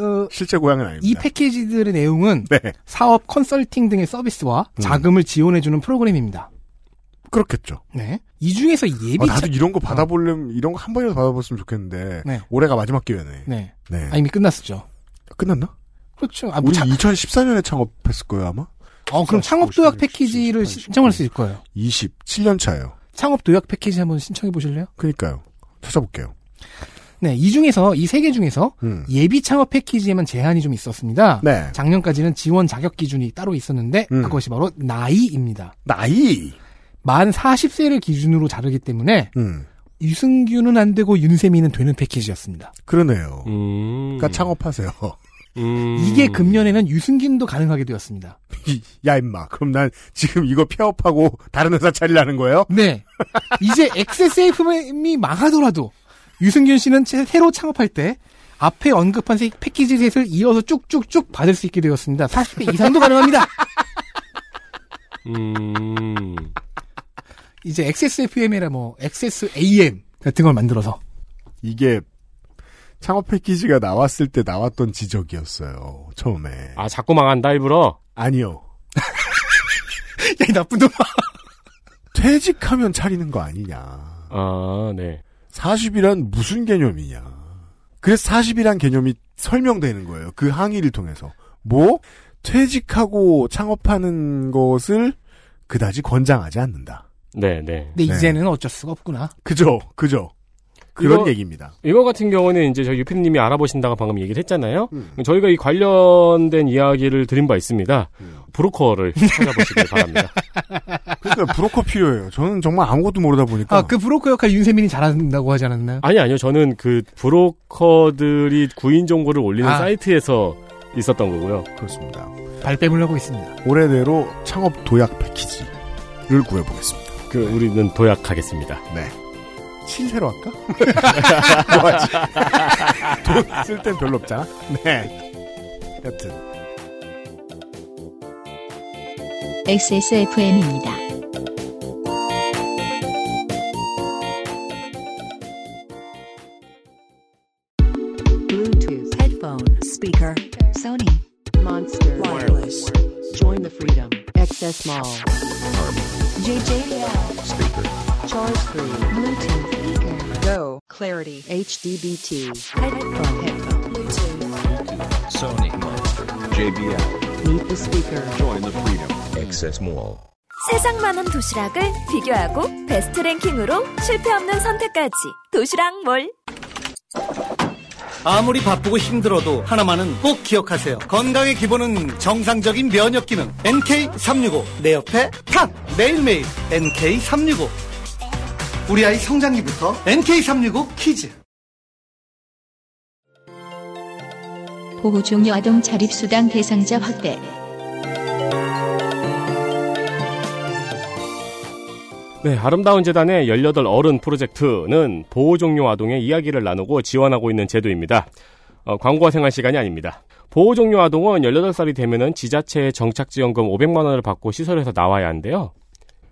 어, 실제 고향은 아닙니다. 이 패키지들의 내용은 네. 사업 컨설팅 등의 서비스와 음. 자금을 지원해주는 프로그램입니다. 그렇겠죠. 네. 이 중에서 예비 아, 나도 차- 이런 거 받아보려면, 이런 거 한 번이라도 받아봤으면 좋겠는데, 네. 올해가 마지막 기회네. 네. 네. 아, 이미 끝났었죠. 끝났나? 그렇죠. 아, 뭐 우리 차- 2014년에 창업했을 거예요, 아마? 어, 그럼 40, 창업 도약 50, 패키지를 60, 신청할 수 있을 거예요. 27년 차예요. 창업 도약 패키지 한번 신청해 보실래요? 그니까요. 찾아볼게요. 네, 이 중에서 이 세 개 중에서 음. 예비 창업 패키지에만 제한이 좀 있었습니다. 네. 작년까지는 지원 자격 기준이 따로 있었는데 음. 그것이 바로 나이입니다. 나이! 만 40세를 기준으로 자르기 때문에 음. 유승규는 안 되고 윤세민은 되는 패키지였습니다. 그러네요. 음. 그러니까 창업하세요. 음. 이게 금년에는 유승균도 가능하게 되었습니다. <laughs> 야, 임마. 그럼 난 지금 이거 폐업하고 다른 회사 차리라는 거예요? 네. 이제 XSFM이 망하더라도 유승균 씨는 새- 새로 창업할 때 앞에 언급한 세- 패키지 셋을 이어서 쭉쭉쭉 받을 수 있게 되었습니다. 40배 이상도 가능합니다. 음. 이제 XSFM이라 뭐 XSAM 같은 걸 만들어서 이게 창업 패키지가 나왔을 때 나왔던 지적이었어요. 처음에. 아, 자꾸 망한다, 일부러? 아니요. <laughs> 야, 이 나쁜 놈아. 퇴직하면 차리는 거 아니냐. 아, 네. 40이란 무슨 개념이냐. 그래서 40이란 개념이 설명되는 거예요. 그 항의를 통해서. 뭐? 퇴직하고 창업하는 것을 그다지 권장하지 않는다. 네, 네. 근데 네. 이제는 어쩔 수가 없구나. 그죠? 그죠? 그런 이거- 얘기입니다. 이거 같은 경우는 이제 저 유피님이 알아보신다고 방금 얘기를 했잖아요. 음. 저희가 이 관련된 이야기를 드린 바 있습니다. 음. 브로커를 찾아보시길 바랍니다. <laughs> <laughs> 그러니까 브로커 필요해요. 저는 정말 아무것도 모르다 보니까. 아, 그 브로커 역할 윤세민이 잘한다고 하지 않았나요? 아니, 아니요. 저는 그 브로커들이 구인 정보를 올리는 아. 사이트에서 있었던 거고요. 그렇습니다. 발뺌을 하고 있습니다. 올해대로 창업 도약 패키지를 구해보겠습니다. 그, 우리는 도약하겠습니다. 네. 신세로 할까? 뭐하지? 돈 쓸 땐 별로 없잖아. 네. 여튼 XSFM입니다. Bluetooth headphone speaker Sony monster wireless join the freedom XS Mall JJL speaker charge 3 Bluetooth speaker go clarity HDBT headphone headphone Sony Monster JBL meet the speaker Join the Freedom Access Mall 세상 많은 도시락을 비교하고 베스트 랭킹으로 실패 없는 선택까지 도시락 몰 아무리 바쁘고 힘들어도 하나만은 꼭 기억하세요. 건강의 기본은 정상적인 면역 기능. NK365. 내 옆에 탑! 매일매일 NK365. 우리 아이 성장기부터 NK365 키즈. 보호 종료 아동 자립수당 대상자 확대 네, 아름다운 재단의 18 어른 프로젝트는 보호 종료 아동의 이야기를 나누고 지원하고 있는 제도입니다. 어, 광고와 생활 시간이 아닙니다. 보호 종료 아동은 18살이 되면은 지자체의 정착지원금 500만 원을 받고 시설에서 나와야 한대요.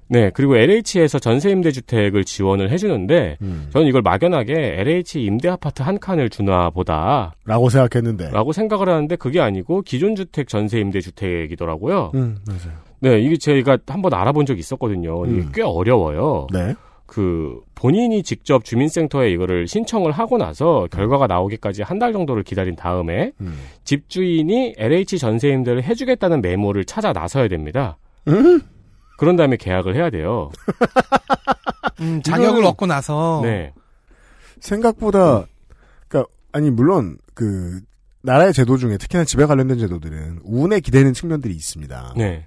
네, 그리고 LH에서 전세 임대 주택을 지원을 해주는데, 음. 저는 이걸 막연하게 LH 임대 아파트 한 칸을 주나 보다, 라고 생각했는데. 라고 생각을 하는데 그게 아니고 기존 주택 전세 임대 주택이더라고요. 음, 맞아요. 네, 이게 제가 한번 알아본 적이 있었거든요. 이게 음. 꽤 어려워요. 네. 그 본인이 직접 주민센터에 이거를 신청을 하고 나서 결과가 나오기까지 한 달 정도를 기다린 다음에 음. 집주인이 LH 전세 임대를 해주겠다는 메모를 찾아 나서야 됩니다. 음? 그런 다음에 계약을 해야 돼요. <laughs> 음, 자격을 이거는- 얻고 나서 네, 생각보다, 그니까, 아니, 물론, 그, 나라의 제도 중에 특히나 집에 관련된 제도들은 운에 기대는 측면들이 있습니다. 네,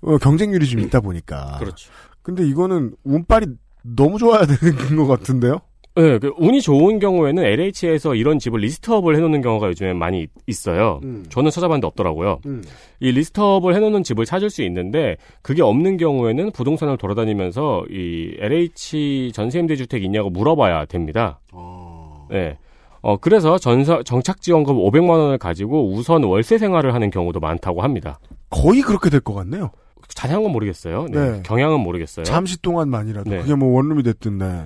어, 경쟁률이 좀 있다 보니까. 그렇죠. 근데 이거는 운빨이 너무 좋아야 되는 것 같은데요? 네, 그 운이 좋은 경우에는 LH에서 이런 집을 리스트업을 해놓는 경우가 요즘에 많이 있어요. 음. 저는 찾아봤는데 없더라고요. 음. 이 리스트업을 해놓는 집을 찾을 수 있는데 그게 없는 경우에는 부동산을 돌아다니면서 이 LH 전세임대주택 있냐고 물어봐야 됩니다. 어. 네. 어, 그래서 전사, 정착지원금 500만 원을 가지고 우선 월세 생활을 하는 경우도 많다고 합니다. 거의 그렇게 될 것 같네요. 자세한 건 모르겠어요. 네. 네. 경향은 모르겠어요. 잠시 동안만이라도 네. 그게 뭐 원룸이 됐든 네.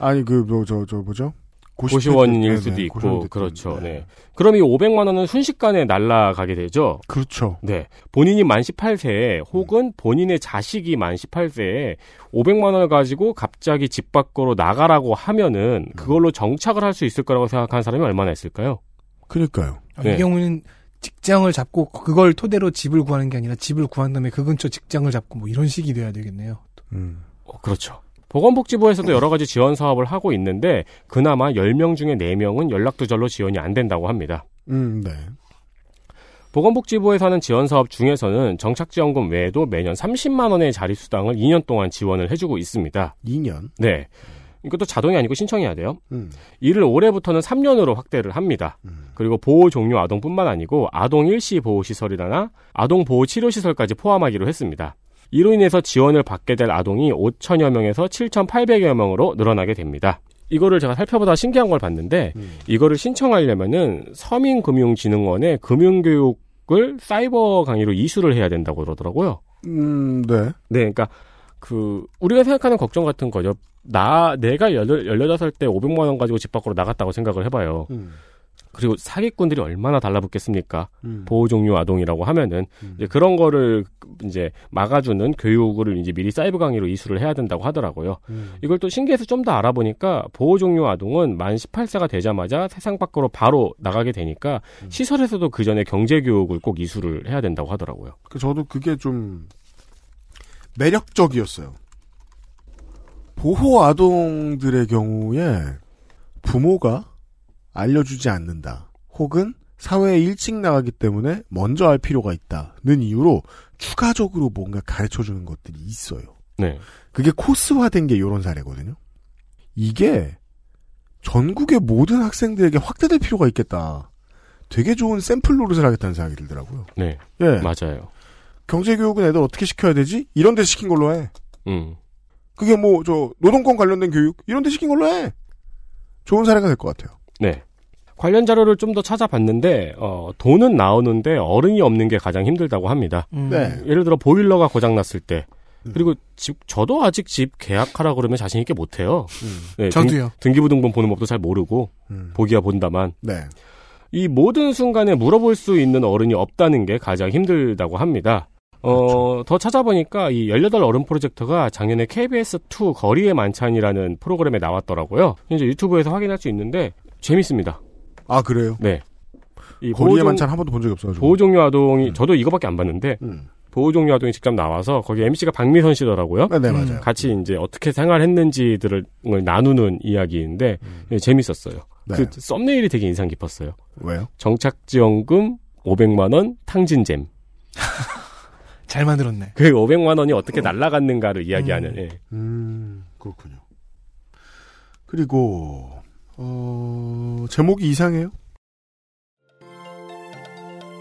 아니 그뭐저저 뭐죠? 고시원일 네네, 수도 있고 고시원 됐든, 그렇죠. 네. 그럼 이 500만 원은 순식간에 날라가게 되죠. 그렇죠. 네. 본인이 만 18세에 혹은 본인의 자식이 만 18세에 500만 원을 가지고 갑자기 집 밖으로 나가라고 하면은 그걸로 정착을 할 수 있을 거라고 생각하는 사람이 얼마나 있을까요? 그러니까요. 아, 네. 이 경우는 직장을 잡고 그걸 토대로 집을 구하는 게 아니라 집을 구한 다음에 그 근처 직장을 잡고 뭐 이런 식이 돼야 되겠네요. 음. 어, 그렇죠. 보건복지부에서도 여러 가지 지원 사업을 하고 있는데 그나마 10명 중에 4명은 연락두절로 지원이 안 된다고 합니다. 음, 네. 보건복지부에서 하는 지원 사업 중에서는 정착지원금 외에도 매년 30만 원의 자립수당을 2년 동안 지원을 해주고 있습니다. 2년. 네. 이것도 자동이 아니고 신청해야 돼요. 음. 이를 올해부터는 3년으로 확대를 합니다. 그리고 보호 종료 아동뿐만 아니고 아동 일시 보호 시설이나 아동 보호 치료 시설까지 포함하기로 했습니다. 이로 인해서 지원을 받게 될 아동이 5천여 명에서 7,800여 명으로 늘어나게 됩니다. 이거를 제가 살펴보다 신기한 걸 봤는데 이거를 신청하려면은 서민금융진흥원에 금융교육을 사이버 강의로 이수를 해야 된다고 그러더라고요. 음, 네. 네, 그러니까 그 우리가 생각하는 걱정 같은 거죠. 나 내가 18살 때 500만 원 가지고 집 밖으로 나갔다고 생각을 해봐요. 음. 그리고 사기꾼들이 얼마나 달라붙겠습니까? 음. 보호 종류 아동이라고 하면은 이제 그런 거를 이제 막아주는 교육을 이제 미리 사이버 강의로 이수를 해야 된다고 하더라고요. 음. 이걸 또 신기해서 좀 더 알아보니까 보호 종류 아동은 만 18세가 되자마자 세상 밖으로 바로 나가게 되니까 시설에서도 그 전에 경제 교육을 꼭 이수를 해야 된다고 하더라고요. 그 저도 그게 좀 매력적이었어요. 보호 아동들의 경우에 부모가 알려주지 않는다. 혹은 사회에 일찍 나가기 때문에 먼저 알 필요가 있다는 이유로 추가적으로 뭔가 가르쳐 주는 것들이 있어요. 네. 그게 코스화된 게 이런 사례거든요. 이게 전국의 모든 학생들에게 확대될 필요가 있겠다. 되게 좋은 샘플 노릇을 하겠다는 생각이 들더라고요. 네. 예. 맞아요. 경제교육은 애들 어떻게 시켜야 되지? 이런 데 시킨 걸로 해. 음. 그게 뭐, 저, 노동권 관련된 교육? 이런 데 시킨 걸로 해. 좋은 사례가 될 것 같아요. 네. 관련 자료를 좀 더 찾아봤는데 어, 돈은 나오는데 어른이 없는 게 가장 힘들다고 합니다. 음. 네. 예를 들어 보일러가 고장 났을 때 그리고 집 저도 아직 집 계약하라 그러면 자신 있게 못 해요. 네, 저도요. 등, 기부등본 보는 법도 잘 모르고 음. 보기야 본다만 네. 이 모든 순간에 물어볼 수 있는 어른이 없다는 게 가장 힘들다고 합니다. 어, 더 찾아보니까 이 18 어른 프로젝트가 작년에 KBS2 거리의 만찬이라는 프로그램에 나왔더라고요. 이제 유튜브에서 확인할 수 있는데 재밌습니다. 아, 그래요? 네. 이 보호종- 만찬 한 번도 본 적이 없어가지고. 보호종료 아동이 저도 이거밖에 안 봤는데 음. 보호종료 아동이 직접 나와서 거기 MC가 박미선 씨더라고요. 네, 네, 맞아요. 같이 이제 어떻게 생활했는지들을 나누는 이야기인데 예, 재밌었어요. 음. 네. 그 썸네일이 되게 인상 깊었어요. 왜요? 정착지원금 500만 원 탕진잼. <laughs> 잘 만들었네. 그 500만 원이 어떻게 날라갔는가를 이야기하는. 예. 음, 그렇군요. 그리고, 어, 제목이 이상해요?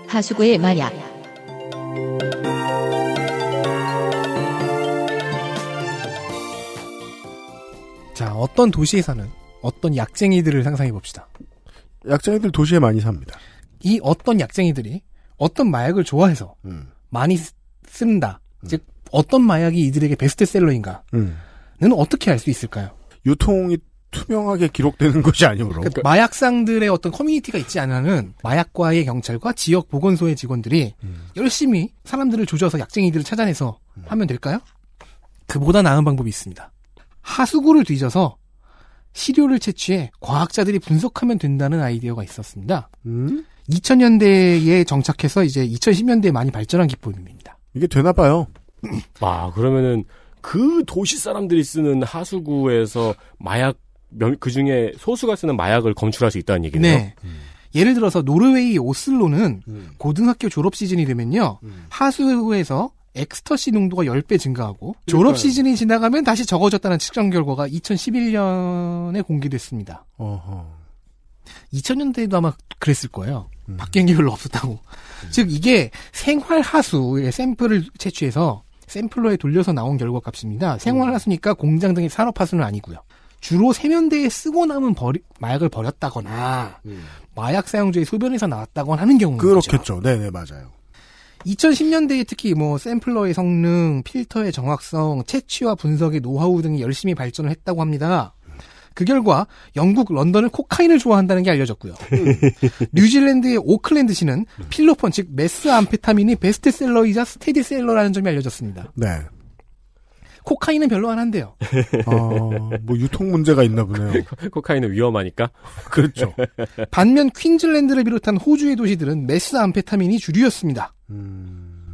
하수구의 마약. 자, 어떤 도시에 사는 어떤 약쟁이들을 상상해 봅시다. 약쟁이들 도시에 많이 삽니다. 이 어떤 약쟁이들이 어떤 마약을 좋아해서 음. 많이 쓰- 쓴다. 즉 어떤 마약이 이들에게 베스트셀러인가는 음. 어떻게 알 수 있을까요? 유통이 투명하게 기록되는 것이 아니므로. 그러니까 마약상들의 어떤 커뮤니티가 있지 않은 마약과의 경찰과 지역 보건소의 직원들이 열심히 사람들을 조져서 약쟁이들을 찾아내서 하면 될까요? 그보다 나은 방법이 있습니다. 하수구를 뒤져서 시료를 채취해 과학자들이 분석하면 된다는 아이디어가 있었습니다. 음? 2000년대에 정착해서 이제 2010년대에 많이 발전한 기법입니다. 이게 되나 봐요. 와, 그러면은 그 도시 사람들이 쓰는 하수구에서 마약 그 중에 소수가 쓰는 마약을 검출할 수 있다는 얘기네요. 네. 예를 들어서 노르웨이 오슬로는 고등학교 졸업 시즌이 되면요. 하수구에서 엑스터시 농도가 10배 증가하고 졸업 시즌이 지나가면 다시 적어졌다는 측정 결과가 2011년에 공개됐습니다. 어허. 2000년대에도 아마 그랬을 거예요. 바뀐 게 별로 없었다고. 즉 이게 생활 하수의 샘플을 채취해서 샘플러에 돌려서 나온 결과 값입니다. 생활 하수니까 공장 등의 산업 하수는 아니고요. 주로 세면대에 쓰고 남은 버리- 마약을 버렸다거나 마약 사용자의 소변에서 나왔다거나 하는 경우는 그렇겠죠. 네 네, 맞아요. 2010년대에 특히 뭐 sampler의 성능, 필터의 정확성, 채취와 분석의 노하우 등이 열심히 발전을 했다고 합니다. 그 결과 영국 런던은 코카인을 좋아한다는 게 알려졌고요. <laughs> 뉴질랜드의 오클랜드시는 필로폰 즉 메스 암페타민이 베스트셀러이자 스테디셀러라는 점이 알려졌습니다. 네. 코카인은 별로 안 한대요. <laughs> 어, 뭐 유통 문제가 있나 보네요. <laughs> 코카인은 위험하니까. <laughs> 그렇죠. 반면 퀸즐랜드를 비롯한 호주의 도시들은 메스 암페타민이 주류였습니다.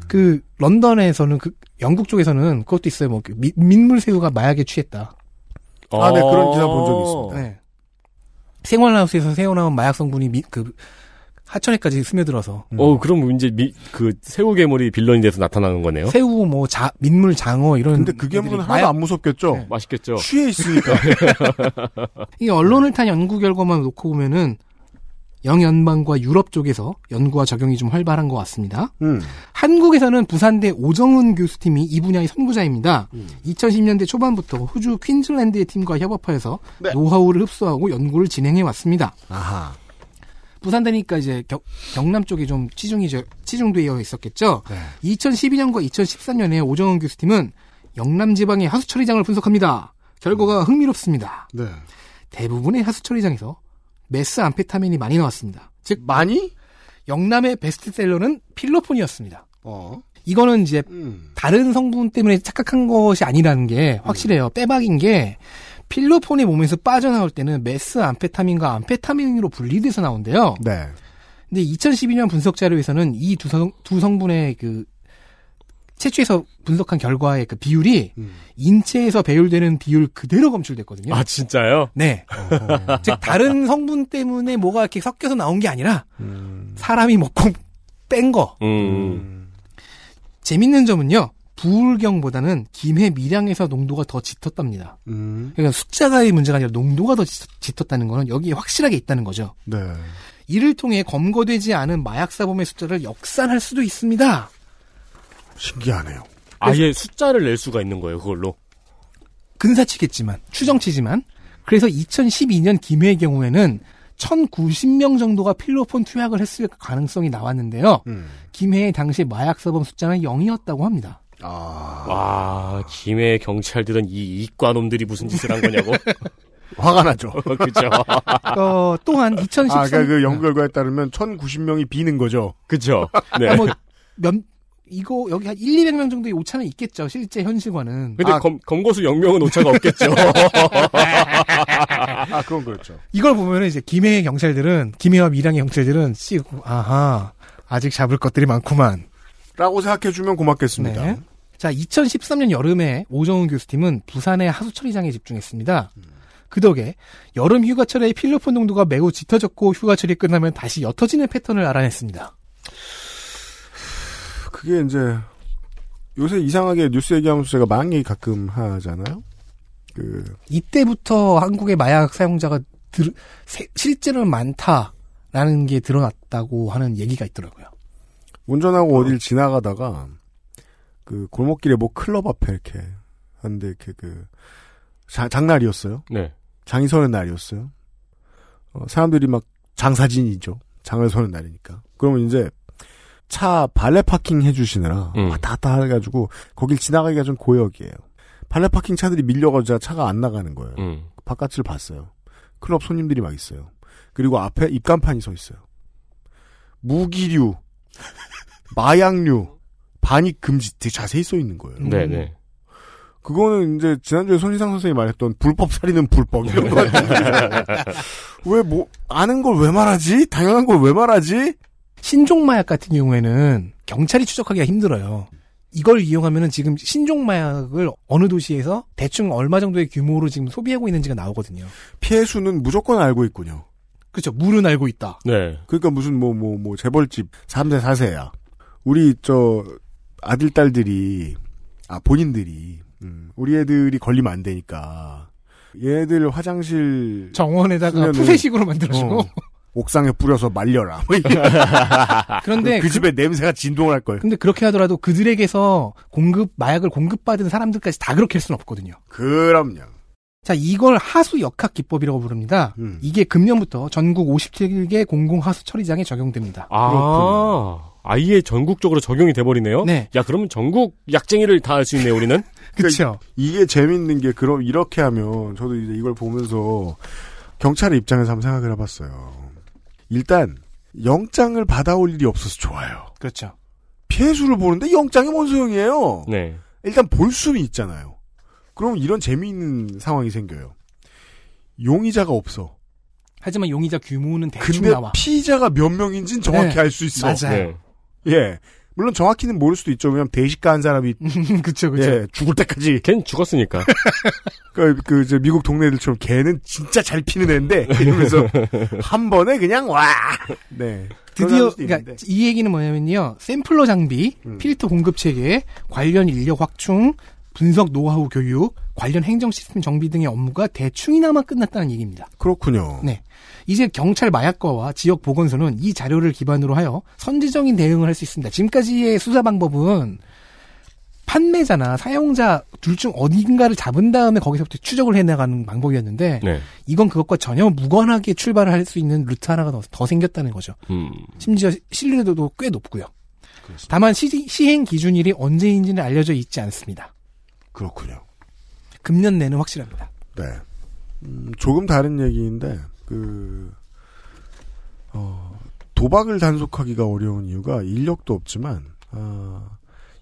그 런던에서는 그 영국 쪽에서는 그것도 있어요. 뭐 미- 민물새우가 마약에 취했다. 아, 네, 그런 기사 본 적이 있습니다. 네. 생활하우스에서 새어 나온 마약 성분이 미- 그 하천에까지 스며들어서 어, 그럼 이제 미, 그 새우 괴물이 빌런이 돼서 나타나는 거네요. 새우 뭐 자, 민물 장어 이런 근데 그 괴물은 하나도 마약- 안 무섭겠죠? 네. 맛있겠죠. 취해 있으니까. <laughs> 이 언론을 탄 연구 결과만 놓고 보면은 영연방과 유럽 쪽에서 연구와 적용이 좀 활발한 것 같습니다. 음. 한국에서는 부산대 오정은 교수팀이 이 분야의 선구자입니다. 2010년대 초반부터 호주 퀸즐랜드의 팀과 협업하여서 네. 노하우를 흡수하고 연구를 진행해 왔습니다. 아하. 부산대니까 이제 경, 경남 쪽이 좀 치중이 치중되어 있었겠죠. 2012년과 2013년에 오정은 교수팀은 영남 지방의 하수 처리장을 분석합니다. 결과가 흥미롭습니다. 네. 대부분의 하수 처리장에서 메스 암페타민이 많이 나왔습니다. 즉 많이? 영남의 베스트셀러는 필로폰이었습니다. 어. 이거는 이제 음. 다른 성분 때문에 착각한 것이 아니라는 게 확실해요. 빼박인 게 필로폰이 몸에서 빠져나올 때는 메스 암페타민과 암페타민으로 분리돼서 나온대요. 네. 근데 2012년 분석 자료에서는 이 두 성, 두 성분의 그 채취해서 분석한 결과의 그 비율이 인체에서 배율되는 비율 그대로 검출됐거든요. 아, 진짜요? 네. 즉 다른 성분 때문에 뭐가 이렇게 섞여서 나온 게 아니라 사람이 먹고 뺀 거. 음. 재밌는 점은요. 부울경보다는 김해 밀양에서 농도가 더 짙었답니다. 음. 그러니까 숫자가의 문제가 아니라 농도가 더 짙- 짙었다는 거는 여기에 확실하게 있다는 거죠. 네. 이를 통해 검거되지 않은 마약사범의 숫자를 역산할 수도 있습니다. 신기하네요. 아예 숫자를 낼 수가 있는 거예요, 그걸로. 근사치겠지만 추정치지만 그래서 2012년 김해의 경우에는 1090명 정도가 필로폰 투약을 했을 가능성이 나왔는데요. 음. 김해의 당시 마약사범 숫자는 0이었다고 합니다. 아. 와, 김해 경찰들은 이 이과 놈들이 무슨 짓을 한 거냐고. <laughs> 화가 나죠. 그죠. <laughs> 어, 또한 2013년 아, 그러니까 그 연구 결과에 따르면 1090명이 비는 거죠. 그죠. <laughs> 네. 아, 뭐, 몇, 이거, 여기 한 1, 200명 정도의 오차는 있겠죠. 실제 현실과는. 근데 아. 검, 검거수 0명은 오차가 없겠죠. 아, 그건 그렇죠. 이걸 보면은 이제 김해의 경찰들은, 김해와 밀양의 경찰들은, 씨, 아하, 아직 잡을 것들이 많구만. 라고 생각해주면 고맙겠습니다. 네. 자, 2013년 여름에 오정훈 교수팀은 부산의 하수처리장에 집중했습니다. 그 덕에 여름 휴가철에 필로폰 농도가 매우 짙어졌고 휴가철이 끝나면 다시 옅어지는 패턴을 알아냈습니다. <sighs> 그게 이제 요새 이상하게 뉴스 얘기하면서 제가 마약 얘기 가끔 하잖아요. 그 이때부터 한국의 마약 사용자가 들- 세- 실제로 많다라는 게 드러났다고 하는 얘기가 있더라고요. 운전하고 어딜 지나가다가 그 골목길에 뭐 클럽 앞에 이렇게 하는데 이렇게 그 자- 장날이었어요. 네. 장이 서는 날이었어요. 어, 사람들이 막 장사진이죠. 장을 서는 날이니까. 그러면 이제 차 발레 파킹 해주시느라 음. 왔다 갔다 해가지고 거길 지나가기가 좀 고역이에요. 발레 파킹 차들이 밀려가지고 차가 안 나가는 거예요. 음. 바깥을 봤어요. 클럽 손님들이 막 있어요. 그리고 앞에 입간판이 서 있어요. 무기류, 마약류, 반입 금지 되게 자세히 써 있는 거예요. 네네. 그거는 이제 지난주에 손희상 선생님이 말했던 불법 살인은 불법 이런 거 같은데 <laughs> 왜뭐 아는 걸 왜 말하지? 당연한 걸 왜 말하지? 신종 마약 같은 경우에는 경찰이 추적하기가 힘들어요. 이걸 이용하면은 지금 신종 마약을 어느 도시에서 대충 얼마 정도의 규모로 지금 소비하고 있는지가 나오거든요. 피해 수는 무조건 알고 있군요. 그렇죠. 물은 알고 있다. 네. 그러니까 무슨 뭐뭐 뭐 재벌집 3세 4세야. 우리 저 아들 딸들이 아 본인들이 음, 우리 애들이 걸리면 안 되니까 얘들 화장실 정원에다가 푸세식으로 만들어주고. 어, 옥상에 뿌려서 말려라. 뭐. <laughs> 그런데 그 집에 냄새가 진동을 할 거예요. 근데 그렇게 하더라도 그들에게서 공급 마약을 공급받은 사람들까지 다 그렇게 할 수는 없거든요. 그럼요. 자, 이걸 하수 역학 기법이라고 부릅니다. 음. 이게 금년부터 전국 57개 공공 하수 처리장에 적용됩니다. 아, 아예 전국적으로 적용이 돼버리네요? 네. 야, 그러면 전국 약쟁이를 다 할 수 있네요, 우리는? <laughs> 그렇죠. 이게 재밌는 게 그럼 이렇게 하면 저도 이제 이걸 보면서 경찰의 입장에서 한번 생각을 해봤어요. 일단 영장을 받아올 일이 없어서 좋아요. 그렇죠. 피해수를 보는데 영장이 뭔 소용이에요? 네. 일단 볼 수는 있잖아요. 그럼 이런 재미있는 상황이 생겨요. 용의자가 없어. 하지만 용의자 규모는 대충 근데 나와. 피의자가 몇 명인지는 정확히 네. 알수 있어. 맞아요. 네. 예. 물론 정확히는 모를 수도 있죠. 왜냐면 대식가 한 사람이 <laughs> 그쵸, 그쵸. 예, 죽을 때까지 걘 죽었으니까. <laughs> 그, 그, 저, 미국 동네들처럼 걔는 진짜 잘 피는 애인데, 이러면서, <laughs> 한 번에 그냥, 와! 네. 드디어 그러니까. 이 얘기는 뭐냐면요. 샘플러 장비, 음. 필터 공급 체계, 관련 인력 확충, 분석 노하우 교육, 관련 행정 시스템 정비 등의 업무가 대충이나마 끝났다는 얘기입니다. 그렇군요. 네. 이제 경찰 마약과와 지역 보건소는 이 자료를 기반으로 하여 선제적인 대응을 할 수 있습니다. 지금까지의 수사 방법은 판매자나 사용자 둘 중 어딘가를 잡은 다음에 거기서부터 추적을 해나가는 방법이었는데 네. 이건 그것과 전혀 무관하게 출발을 할 수 있는 루트 하나가 더, 더 생겼다는 거죠. 음. 심지어 신뢰도도 꽤 높고요. 다만 시, 시행 기준일이 언제인지는 알려져 있지 않습니다. 그렇군요. 금년 내는 확실합니다. 네. 음, 조금 다른 얘기인데, 그, 어, 도박을 단속하기가 어려운 이유가 인력도 없지만, 아,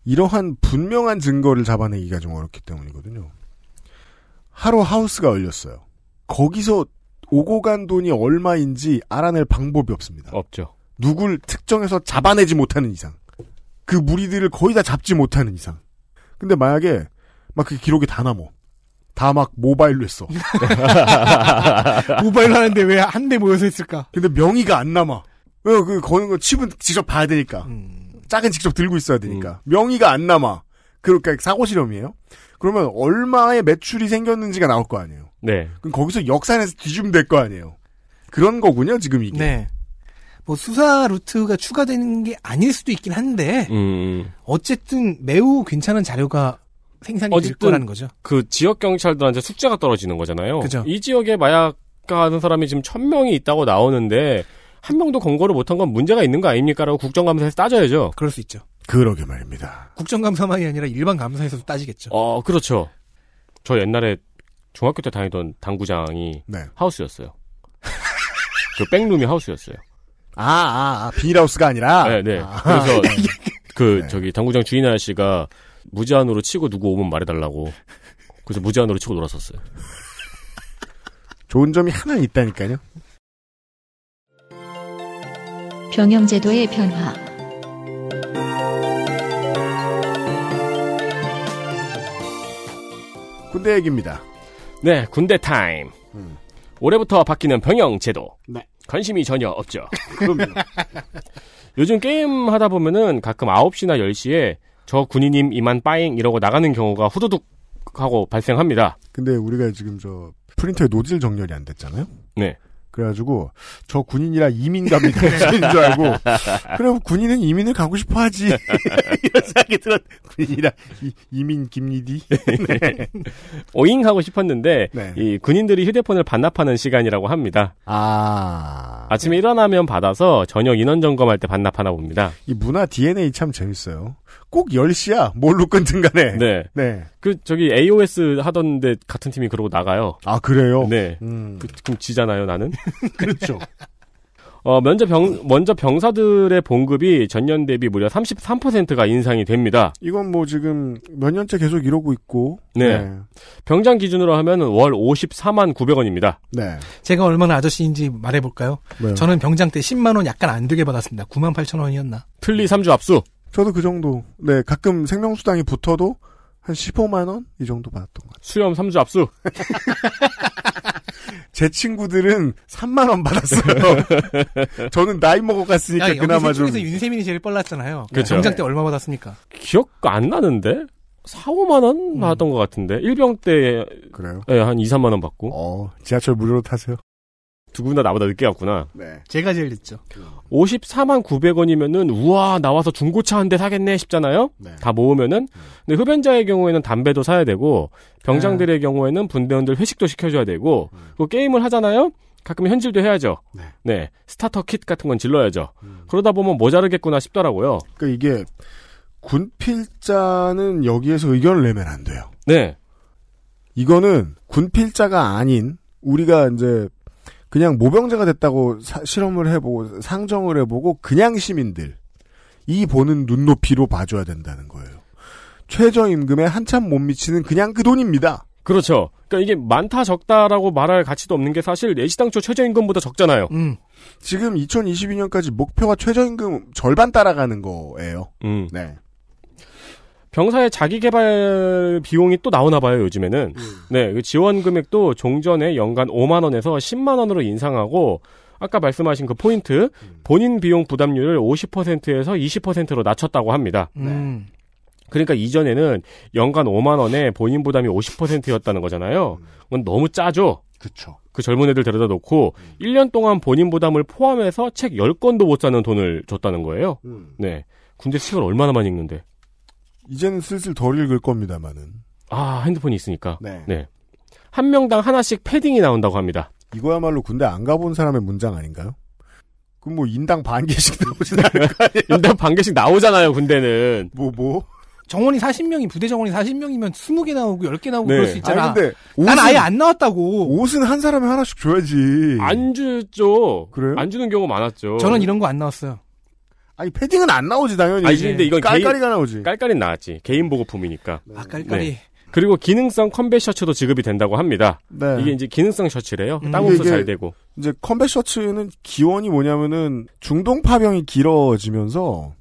이러한 분명한 증거를 잡아내기가 좀 어렵기 때문이거든요. 하루 하우스가 열렸어요. 거기서 오고 간 돈이 얼마인지 알아낼 방법이 없습니다. 없죠. 누굴 특정해서 잡아내지 못하는 이상. 그 무리들을 거의 다 잡지 못하는 이상. 근데 만약에 막 그 기록이 다 남어. 다 막 모바일로 했어. <laughs> 모바일로 하는데 왜 한 대 모여서 했을까? 근데 명의가 안 남아. 왜그 거는 거 칩은 직접 봐야 되니까. 짝은 직접 들고 있어야 되니까. 명의가 안 남아. 그러니까 사고 실험이에요. 그러면 얼마의 매출이 생겼는지가 나올 거 아니에요. 네. 그럼 거기서 역산해서 뒤주면 될거 아니에요. 그런 거군요, 지금 이게. 네. 뭐 수사 루트가 추가되는 게 아닐 수도 있긴 한데 음. 어쨌든 매우 괜찮은 자료가 생산이 될 어쨌든 거라는 거죠. 그 지역 경찰들한테 숙제가 떨어지는 거잖아요. 그죠. 이 지역에 마약 하는 사람이 지금 천 명이 있다고 나오는데 한 명도 검거를 못한 건 문제가 있는 거 아닙니까라고 국정감사에서 따져야죠. 그럴 수 있죠. 그러게 말입니다. 국정감사만이 아니라 일반 감사에서도 따지겠죠. 어, 그렇죠. 저 옛날에 중학교 때 다니던 당구장이 네. 하우스였어요. <laughs> 그 백룸이 하우스였어요. 아, 아, 아, 비닐하우스가 아니라? 네, 네. 아. 그래서 <laughs> 그 저기 당구장 주인 아저씨가 무제한으로 치고 누구 오면 말해달라고. 그래서 무제한으로 치고 놀았었어요. 좋은 점이 하나 있다니까요. 병영제도의 변화. 군대 얘기입니다. 네, 군대 타임. 음. 올해부터 바뀌는 병영 제도. 네. 관심이 전혀 없죠. <laughs> 그럼요. 요즘 게임 하다 보면은 가끔 9시나 10시에 저 군인님 이만 빠잉 이러고 나가는 경우가 후두둑 하고 발생합니다. 근데 우리가 지금 저 프린터에 노즐 정렬이 안 됐잖아요. 네. 그래가지고 저 군인이라 이민 갑니다. <laughs> 이런 줄 알고 그럼 군인은 이민을 가고 싶어하지 <laughs> 이런 생각이 들었. 군인이라 이, 민 김리디. 네. <laughs> 오잉 하고 싶었는데 네. 이 군인들이 휴대폰을 반납하는 시간이라고 합니다. 아. 아침에 일어나면 받아서 저녁 인원 점검할 때 반납하나 봅니다. 이 문화 DNA 참 재밌어요. 꼭 10시야. 뭘로 끊든 간에. 네. 네. 그 저기 AOS 하던데 같은 팀이 그러고 나가요. 아, 그래요? 네. 음. 그, 그럼 지잖아요, 나는. <laughs> 그렇죠. <laughs> 어, 먼저 병, 먼저 병사들의 봉급이 전년 대비 무려 33%가 인상이 됩니다. 이건 뭐 지금 몇 년째 계속 이러고 있고. 네. 병장 기준으로 하면은 월 54만 900원입니다. 네. 제가 얼마나 아저씨인지 말해볼까요? 뭐요? 저는 병장 때 10만 원 약간 안 되게 받았습니다. 9만 8천 원이었나? 틀리 3주 압수. 저도 그 정도. 네. 가끔 생명수당이 붙어도 한 15만 원? 이 정도 받았던 것 같아요. 수염 3주 압수. <laughs> 제 친구들은 3만 원 받았어요. <laughs> 저는 나이 먹어 갔으니까 야, 여기 그나마 셋좀 중에서 윤세민이 제일 빨랐잖아요. 그쵸. 정장 때 얼마 받았습니까? 기억 안 나는데? 4, 5만 원 받았던 것 같은데. 1병 때, 그래요. 예, 한 2, 3만 원 받고. 어, 지하철 무료로 타세요. 두 분 다 나보다 늦게 갔구나. 네. 제가 제일 늦죠. 54만 900원이면은, 우와, 나와서 중고차 한 대 사겠네 싶잖아요? 네. 다 모으면은. 근데 흡연자의 경우에는 담배도 사야 되고, 병장들의 경우에는 분대원들 회식도 시켜줘야 되고, 그 게임을 하잖아요? 가끔 현질도 해야죠. 네. starter kit 같은 건 질러야죠. 그러다 보면 모자르겠구나 싶더라고요. 그러니까 이게 군필자는 여기에서 의견을 내면 안 돼요. 네. 이거는 군필자가 아닌 우리가 이제 그냥 모병자가 됐다고 사- 실험을 해보고 상정을 해보고 그냥 시민들 이 보는 눈높이로 봐줘야 된다는 거예요. 최저임금에 한참 못 미치는 그냥 그 돈입니다. 그렇죠. 그러니까 이게 많다 적다라고 말할 가치도 없는 게 사실 내시당초 최저임금보다 적잖아요. 음. 지금 2022년까지 목표가 최저임금 절반 따라가는 거예요. 음. 네. 병사의 자기 개발 비용이 또 나오나 봐요, 요즘에는. 네, 그 지원 금액도 종전에 연간 5만 원에서 10만 원으로 인상하고 아까 말씀하신 그 포인트 본인 비용 부담률을 50%에서 20%로 낮췄다고 합니다. 음. 그러니까 이전에는 연간 5만 원에 본인 부담이 50%였다는 거잖아요. 그건 너무 짜죠. 그렇죠. 그 젊은 애들 데려다 놓고 1년 동안 본인 부담을 포함해서 책 10권도 못 사는 돈을 줬다는 거예요. 네. 군대 책을 얼마나 많이 읽는데. 이제는 슬슬 덜 읽을 겁니다만은 아, 핸드폰이 있으니까. 네. 한 명당 하나씩 패딩이 나온다고 합니다. 이거야말로 군대 안 가본 사람의 문장 아닌가요? 그럼 뭐 인당 반 개씩 나오진 않을 거 아니에요? <laughs> 일단 반 개씩 나오잖아요, 군대는. 뭐 뭐? 정원이 40명이 부대 정원이 40명이면 20개 나오고 10개 나오고 네. 그럴 수 있잖아. 아니 근데 난 옷은- 아예 안 나왔다고. 옷은 한 사람에 하나씩 줘야지. 안 주죠. 그래요? 안 주는 경우가 많았죠. 저는 이런 거 안 나왔어요. 아니 패딩은 안 나오지 당연히. 아니, 근데 이건 깔깔이가 개인- 나오지. 깔깔이 나왔지. 개인 보급품이니까. 아 깔깔이. 네. 그리고 기능성 컴뱃 셔츠도 지급이 된다고 합니다. 네. 이게 이제 기능성 셔츠래요. 음. 땀 흡수 잘 되고. 이제 컴뱃 셔츠는 기원이 뭐냐면은 중동 파병이 길어지면서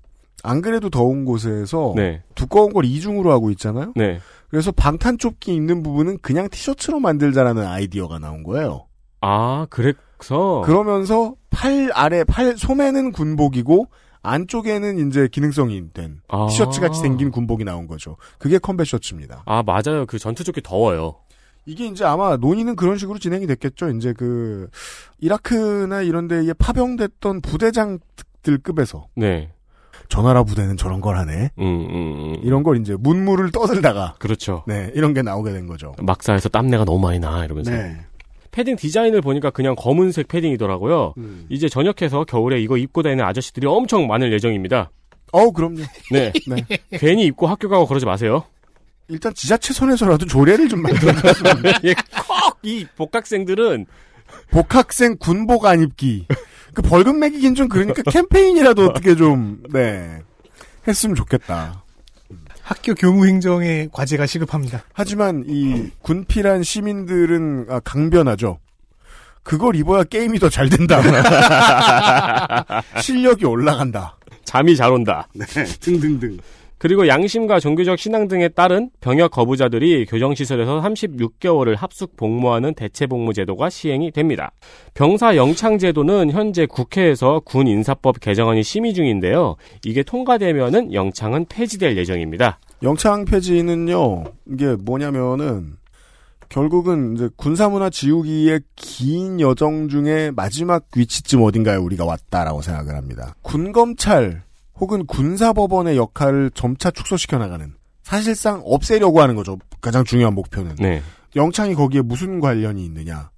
안 그래도 더운 곳에서 네. 두꺼운 걸 이중으로 하고 있잖아요. 네. 그래서 방탄 좁기 입는 부분은 그냥 티셔츠로 만들자라는 아이디어가 나온 거예요. 아, 그래서 그러면서 팔 아래 팔 소매는 군복이고 안쪽에는 이제 기능성이 된 아. 티셔츠 같이 생긴 군복이 나온 거죠. 그게 컴뱃 셔츠입니다. 아, 맞아요. 그 전투 조끼 더워요. 이게 이제 아마 논의는 그런 식으로 진행이 됐겠죠. 이제 그 이라크나 이런 데에 파병됐던 부대장들급에서 네. 전화라 부대는 저런 걸 하네. 음, 음, 음. 이런 걸 이제 문물을 떠들다가 그렇죠. 네 이런 게 나오게 된 거죠. 막사에서 땀내가 너무 많이 나 이러면서 네. 패딩 디자인을 보니까 그냥 검은색 패딩이더라고요. 음. 이제 전역해서 겨울에 이거 입고 다니는 아저씨들이 엄청 많을 예정입니다. 어 그럼요. 네. <laughs> 네. 괜히 입고 학교 가고 그러지 마세요. 일단 지자체 선에서라도 조례를 좀 만들어. <laughs> 예, 콕 이 복학생들은 복학생 군복 안 입기. 그 벌금 매기긴 좀 그러니까 <laughs> 캠페인이라도 어떻게 좀 네. 했으면 좋겠다. 학교 교무 행정의 과제가 시급합니다. 하지만 이 군필한 시민들은 아, 강변하죠. 그걸 입어야 게임이 더 잘 된다. <laughs> 실력이 올라간다. 잠이 잘 온다. 네, 등등등. 그리고 양심과 종교적 신앙 등에 따른 병역 거부자들이 교정시설에서 36개월을 합숙 복무하는 대체 복무 제도가 시행이 됩니다. 병사 영창 제도는 현재 국회에서 군 인사법 개정안이 심의 중인데요. 이게 통과되면은 영창은 폐지될 예정입니다. 영창 폐지는요, 이게 뭐냐면은, 결국은 이제 군사문화 지우기의 긴 여정 중에 마지막 위치쯤 어딘가에 우리가 왔다라고 생각을 합니다. 군검찰 혹은 군사법원의 역할을 점차 축소시켜 나가는 사실상 없애려고 하는 거죠. 가장 중요한 목표는. 네. 영창이 거기에 무슨 관련이 있느냐?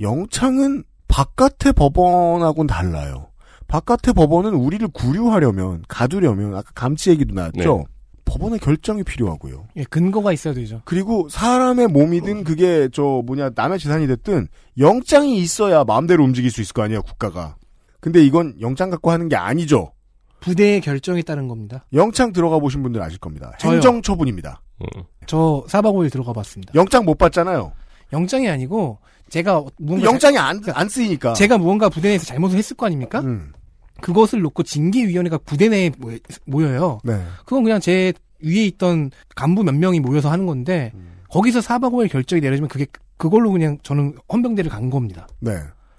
영창은 바깥의 법원하고는 달라요. 바깥의 법원은 우리를 구류하려면 가두려면 아까 감치 얘기도 나왔죠. 네. 법원의 결정이 필요하고요. 예, 근거가 있어야 되죠. 그리고 사람의 몸이든 그게 저 뭐냐 남의 재산이 됐든 영장이 있어야 마음대로 움직일 수 있을 거 아니에요 국가가. 근데 이건 영장 갖고 하는 게 아니죠. 부대의 결정에 따른 겁니다. 영창 들어가 보신 분들 아실 겁니다. 저요. 행정 처분입니다. 음. 저 4박 5일 들어가 봤습니다. 영장 못 받잖아요. 영장이 아니고 제가 무언가 영장이 안, 안 쓰이니까. 제가 무언가 부대 내에서 잘못을 했을 거 아닙니까? 음, 그것을 놓고 징계위원회가 부대 내에 모- 모여요. 네. 그건 그냥 제 위에 있던 간부 몇 명이 모여서 하는 건데 음. 거기서 4박 5일 결정이 내려지면 그게 그걸로 그냥 저는 헌병대를 간 겁니다. 네.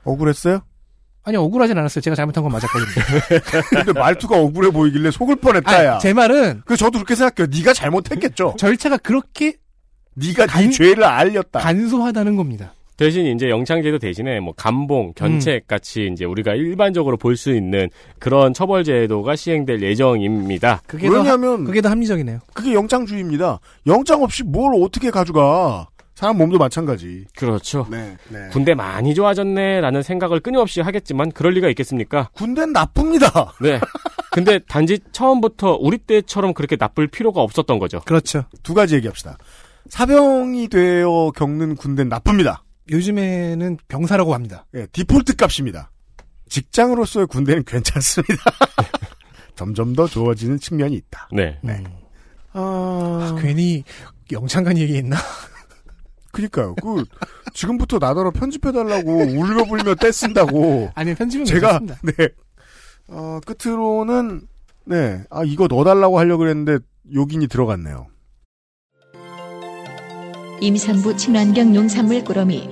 억울했어요? 아니 억울하진 않았어요. 제가 잘못한 건 맞았거든요. <laughs> 근데 말투가 억울해 보이길래 속을 뻔했다, 야. 아니, 제 말은 그 저도 그렇게 생각해요. 네가 잘못했겠죠. 절차가 그렇게 네가 네 죄를 알렸다. 간소하다는 겁니다. 대신 이제 영창제도 대신에 뭐 감봉, 견책 같이 이제 우리가 일반적으로 볼 수 있는 그런 처벌 제도가 시행될 예정입니다. 그게 더 왜냐면 그게 더 합리적이네요. 그게 영장주의입니다. 영장 없이 뭘 어떻게 가져가? 사람 몸도 마찬가지. 그렇죠. 네. 네. 군대 많이 좋아졌네라는 생각을 끊임없이 하겠지만 그럴 리가 있겠습니까? 군대는 나쁩니다. <laughs> 네. 근데 단지 처음부터 우리 때처럼 그렇게 나쁠 필요가 없었던 거죠. 그렇죠. 두 가지 얘기합시다. 사병이 되어 겪는 군대는 나쁩니다. 요즘에는 병사라고 합니다. 예, 디폴트 값입니다. 직장으로서의 군대는 괜찮습니다. <laughs> 점점 더 좋아지는 측면이 있다. 네. 네. 아, 괜히 영창간 얘기했나? 그니까요. 그, 지금부터 나더러 편집해달라고 울며불며 떼쓴다고. <laughs> 아니 편집은 제가, 괜찮습니다. 네. 어, 끝으로는, 네. 아, 이거 넣어달라고 하려고 그랬는데, 요긴이 들어갔네요. 임산부 친환경 농산물 꾸러미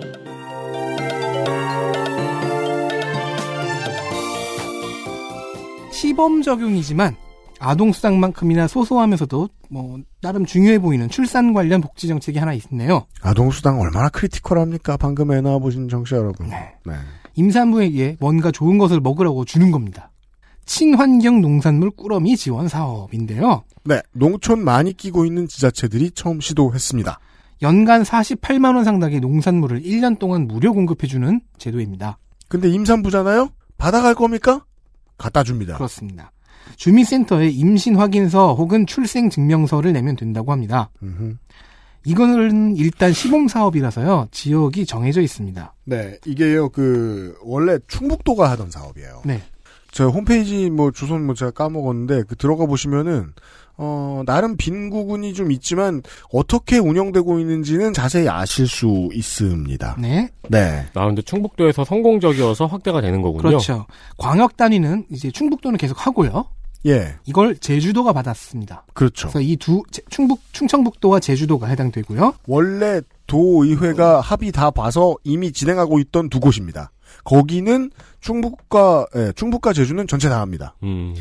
시범 적용이지만 아동 수당만큼이나 소소하면서도 뭐 나름 중요해 보이는 출산 관련 복지 정책이 하나 있네요. 아동 수당 얼마나 크리티컬합니까? 방금 애 낳아보신 정치 여러분. 네. 네. 임산부에게 뭔가 좋은 것을 먹으라고 주는 겁니다. 친환경 농산물 꾸러미 지원 사업인데요. 네. 농촌 많이 끼고 있는 지자체들이 처음 시도했습니다. 연간 48만 원 상당의 농산물을 1년 동안 무료 공급해 주는 제도입니다. 근데 임산부잖아요? 받아갈 겁니까? 갖다 줍니다. 그렇습니다. 주민센터에 임신 확인서 혹은 출생 증명서를 내면 된다고 합니다. 음흠. 이거는 일단 시범 사업이라서요. 지역이 정해져 있습니다. 네. 이게요, 그, 원래 충북도가 하던 사업이에요. 네. 저 홈페이지 뭐 주소는 뭐 제가 까먹었는데 그 들어가 보시면은 어 나름 빈 구군이 좀 있지만 어떻게 운영되고 있는지는 자세히 아실 수 있습니다. 네. 네. 아, 근데 충북도에서 성공적이어서 확대가 되는 거군요. 그렇죠. 광역 단위는 이제 충북도는 계속 하고요. 예. 이걸 제주도가 받았습니다. 그렇죠. 그래서 이 두 충북 충청북도와 제주도가 해당되고요. 원래 도의회가 합의 다 봐서 이미 진행하고 있던 두 곳입니다. 거기는 충북과 예, 충북과 제주는 전체 다 합니다. 음.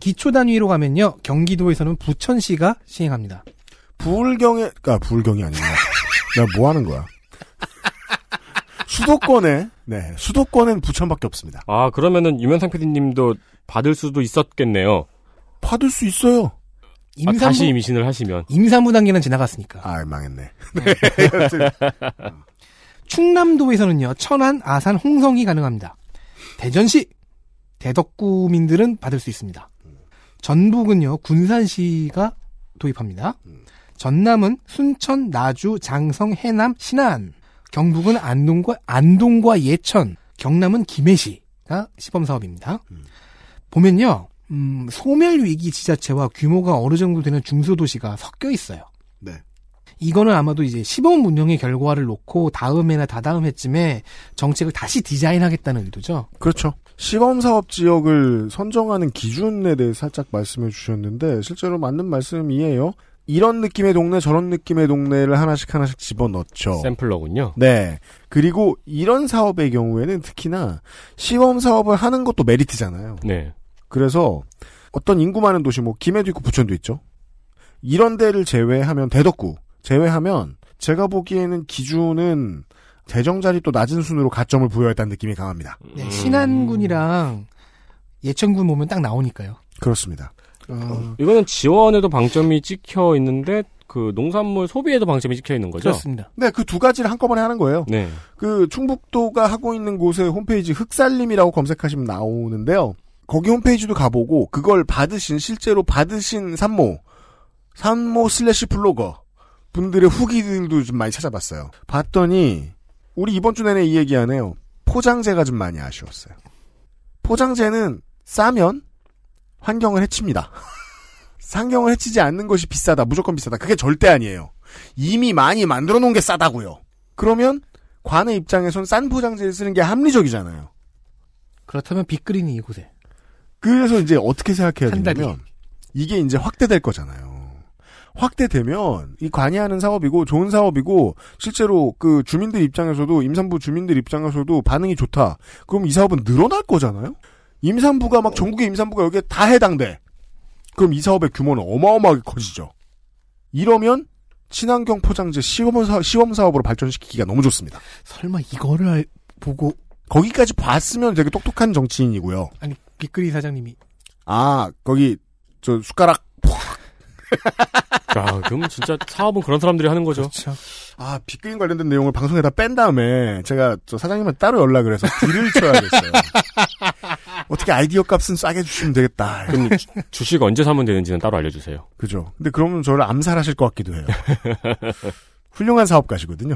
기초 단위로 가면요. 경기도에서는 부천시가 시행합니다. 부울경에 아 부울경이 아니구나. 내가 뭐 하는 거야? 수도권에 네 수도권엔 부천밖에 없습니다. 아, 그러면은 유면상 PD님도 받을 수도 있었겠네요. 받을 수 있어요. 아, 임산부 다시 임신을 하시면. 임산부 단계는 지나갔으니까. 아 망했네. <laughs> 충남도에서는요. 천안, 아산, 홍성이 가능합니다. 대전시, 대덕구민들은 받을 수 있습니다. 전북은요. 군산시가 도입합니다. 전남은 순천, 나주, 장성, 해남, 신안. 경북은 안동과 안동과 예천, 경남은 김해시가 시범 사업입니다. 보면요. 음, 소멸 위기 지자체와 규모가 어느 정도 되는 중소도시가 섞여 있어요. 네. 이거는 아마도 이제 시범 운영의 결과를 놓고 다음해나 다다음 해쯤에 정책을 다시 디자인하겠다는 의도죠. 그렇죠. 시범 사업 지역을 선정하는 기준에 대해 살짝 말씀해 주셨는데 실제로 맞는 말씀이에요. 이런 느낌의 동네 저런 느낌의 동네를 하나씩 하나씩 집어넣죠. 샘플러군요. 네. 그리고 이런 사업의 경우에는 특히나 시범 사업을 하는 것도 메리트잖아요. 네. 그래서 어떤 인구 많은 도시 뭐 김해도 있고 부천도 있죠. 이런 데를 제외하면 대덕구 제외하면 제가 보기에는 기준은 재정자리 또 낮은 순으로 가점을 부여했다는 느낌이 강합니다. 네, 신안군이랑 예천군 보면 딱 나오니까요. 그렇습니다. 어, 이거는 지원에도 방점이 찍혀 있는데 그 농산물 소비에도 방점이 찍혀 있는 거죠? 그렇습니다. 네, 그 두 가지를 한꺼번에 하는 거예요. 네. 그 충북도가 하고 있는 곳의 홈페이지 흙살림이라고 검색하시면 나오는데요. 거기 홈페이지도 가보고 그걸 받으신 실제로 받으신 산모 산모 slash 블로거 분들의 후기들도 좀 많이 찾아봤어요. 봤더니 우리 이번 주 내내 이 얘기만 해요. 포장재가 좀 많이 아쉬웠어요. 포장재는 싸면 환경을 해칩니다. <laughs> 환경을 해치지 않는 것이 비싸다. 무조건 비싸다. 그게 절대 아니에요. 이미 많이 만들어 놓은 게 싸다고요. 그러면 관의 입장에선 싼 포장재를 쓰는 게 합리적이잖아요. 그렇다면 빅그린이 이곳에. 그래서 이제 어떻게 생각해야. 되냐면 이게 이제 확대될 거잖아요. 확대되면 이 관여하는 사업이고 좋은 사업이고 실제로 그 주민들 입장에서도 임산부 주민들 입장에서도 반응이 좋다. 그럼 이 사업은 늘어날 거잖아요. 임산부가 막 전국의 임산부가 여기에 다 해당돼. 그럼 이 사업의 규모는 어마어마하게 커지죠. 이러면 친환경 포장재 시험, 사, 시험 사업으로 발전시키기가 너무 좋습니다. 설마 이거를 알- 보고 거기까지 봤으면 되게 똑똑한 정치인이고요. 아니 빅그리 사장님이 아 거기 저 숟가락 <laughs> 야, 그럼 진짜 사업은 그런 사람들이 하는 거죠. 그렇죠. 아 빅그린 관련된 내용을 방송에다 뺀 다음에 제가 저 사장님한테 따로 연락을 해서 딜을 쳐야겠어요. <laughs> 어떻게 아이디어 값은 싸게 주시면 되겠다. 그럼 주- 주식 언제 사면 되는지는 따로 알려주세요. 그죠. 근데 그러면 저를 암살하실 것 같기도 해요. <laughs> 훌륭한 사업가시거든요.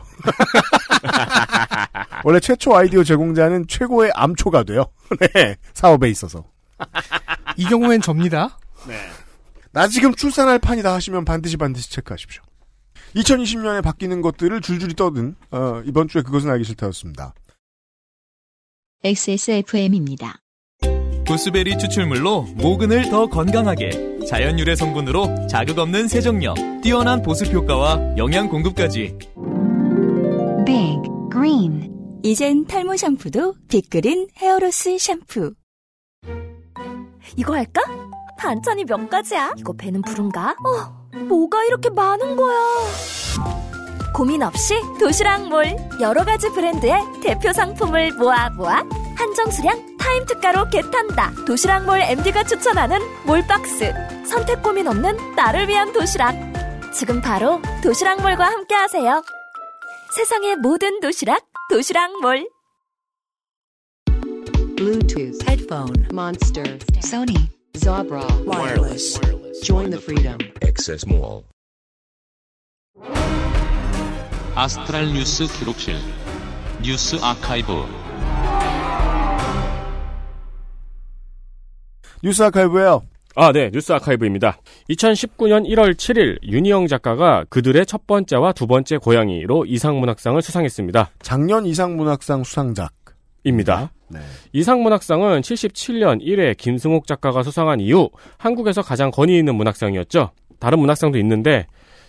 <laughs> 원래 최초 아이디어 제공자는 최고의 암초가 돼요. <laughs> 네, 사업에 있어서. 이 경우엔 접니다. 나 지금 출산할 판이다 하시면 반드시 반드시 체크하십시오. 2020년에 바뀌는 것들을 줄줄이 떠든 어, 이번 주에 그것은 알기 싫다였습니다. XSFM입니다. 구스베리 추출물로 모근을 더 건강하게 자연 유래 성분으로 자극 없는 세정력 뛰어난 보습 효과와 영양 공급까지 Green 이젠 탈모 샴푸도 빅그린 헤어로스 샴푸 이거 할까? 반찬이 몇 가지야? 이거 배는 부른가? 어, 뭐가 이렇게 많은 거야? 고민 없이 도시락몰 여러 가지 브랜드의 대표 상품을 모아 모아 한정 수량 타임 특가로 겟한다. 도시락몰 MD가 추천하는 몰박스 선택 고민 없는 나를 위한 도시락. 지금 바로 도시락몰과 함께하세요. 세상의 모든 도시락 도시락몰. Bluetooth headphone monster Sony Zabra wireless. Join the freedom. Access Mall. 아스트랄 뉴스 기록실 뉴스 아카이브 뉴스 아카이브예요. 아, 네. 뉴스 아카이브입니다. 2019년 1월 7일 윤희영 작가가 그들의 첫 번째와 두 번째 고양이로 이상문학상을 수상했습니다. 작년 이상문학상 수상작. 입니다. 네. 이상문학상은 77년 1회 김승옥 작가가 수상한 이후 한국에서 가장 권위 있는 문학상이었죠. 다른 문학상도 있는데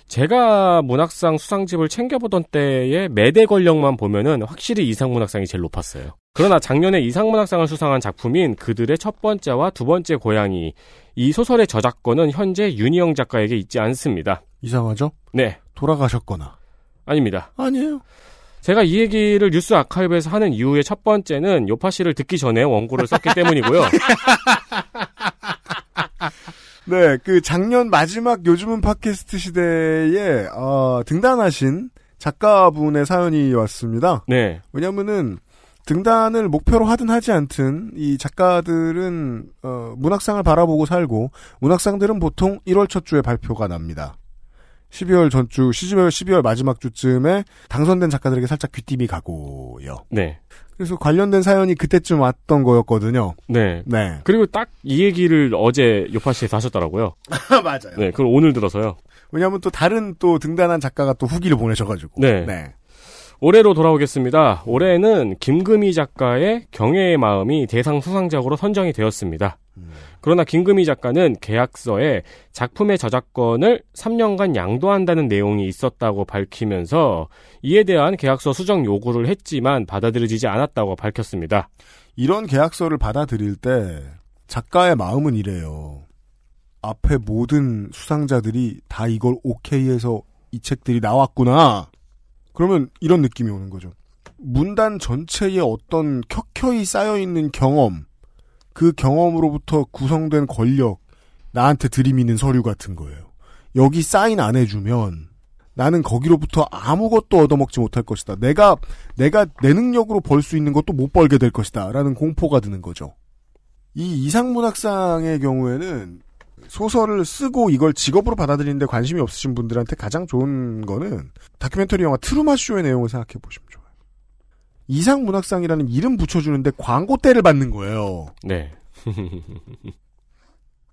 제가 문학상 수상집을 챙겨보던 때의 매대 권력만 보면은 확실히 이상문학상이 제일 높았어요. 그러나 작년에 이상문학상을 수상한 작품인 그들의 첫 번째와 두 번째 고양이 이 소설의 저작권은 현재 윤희영 작가에게 있지 않습니다. 이상하죠? 네, 돌아가셨거나. 아닙니다. 아니에요. 제가 이 얘기를 뉴스 아카이브에서 하는 이유의 첫 번째는 요파 씨를 듣기 전에 원고를 썼기 때문이고요. <laughs> 네, 그 작년 마지막 요즘은 팟캐스트 시대에 어, 등단하신 작가분의 사연이 왔습니다. 네, 왜냐면은 등단을 목표로 하든 하지 않든 이 작가들은 어, 문학상을 바라보고 살고 문학상들은 보통 1월 첫 주에 발표가 납니다. 12월 전주, 12월 12월 마지막 주쯤에 당선된 작가들에게 살짝 귀띔이 가고요. 네, 그래서 관련된 사연이 그때쯤 왔던 거였거든요. 네. 네. 그리고 딱 이 얘기를 어제 요파 씨에서 하셨더라고요. <laughs> 맞아요. 네, 그걸 오늘 들어서요. 왜냐하면 또 다른 또 등단한 작가가 또 후기를 보내셔가지고. 네. 네. 올해로 돌아오겠습니다. 올해는 김금희 작가의 경애의 마음이 대상 수상작으로 선정이 되었습니다. 그러나 김금희 작가는 계약서에 작품의 저작권을 3년간 양도한다는 내용이 있었다고 밝히면서 이에 대한 계약서 수정 요구를 했지만 받아들여지지 않았다고 밝혔습니다. 이런 계약서를 받아들일 때 작가의 마음은 이래요. 앞에 모든 수상자들이 다 이걸 오케이해서 이 책들이 나왔구나. 그러면 이런 느낌이 오는 거죠. 문단 전체에 어떤 켜켜이 쌓여있는 경험, 그 경험으로부터 구성된 권력, 나한테 들이미는 서류 같은 거예요. 여기 사인 안 해주면 나는 거기로부터 아무것도 얻어먹지 못할 것이다. 내가, 내가 내 능력으로 벌 수 있는 것도 못 벌게 될 것이다. 라는 공포가 드는 거죠. 이 이상문학상의 경우에는 소설을 쓰고 이걸 직업으로 받아들이는데 관심이 없으신 분들한테 가장 좋은 거는 다큐멘터리 영화 트루마 쇼의 내용을 생각해 보시면 좋아요. 이상문학상이라는 이름 붙여주는데 광고대를 받는 거예요. 네. <laughs>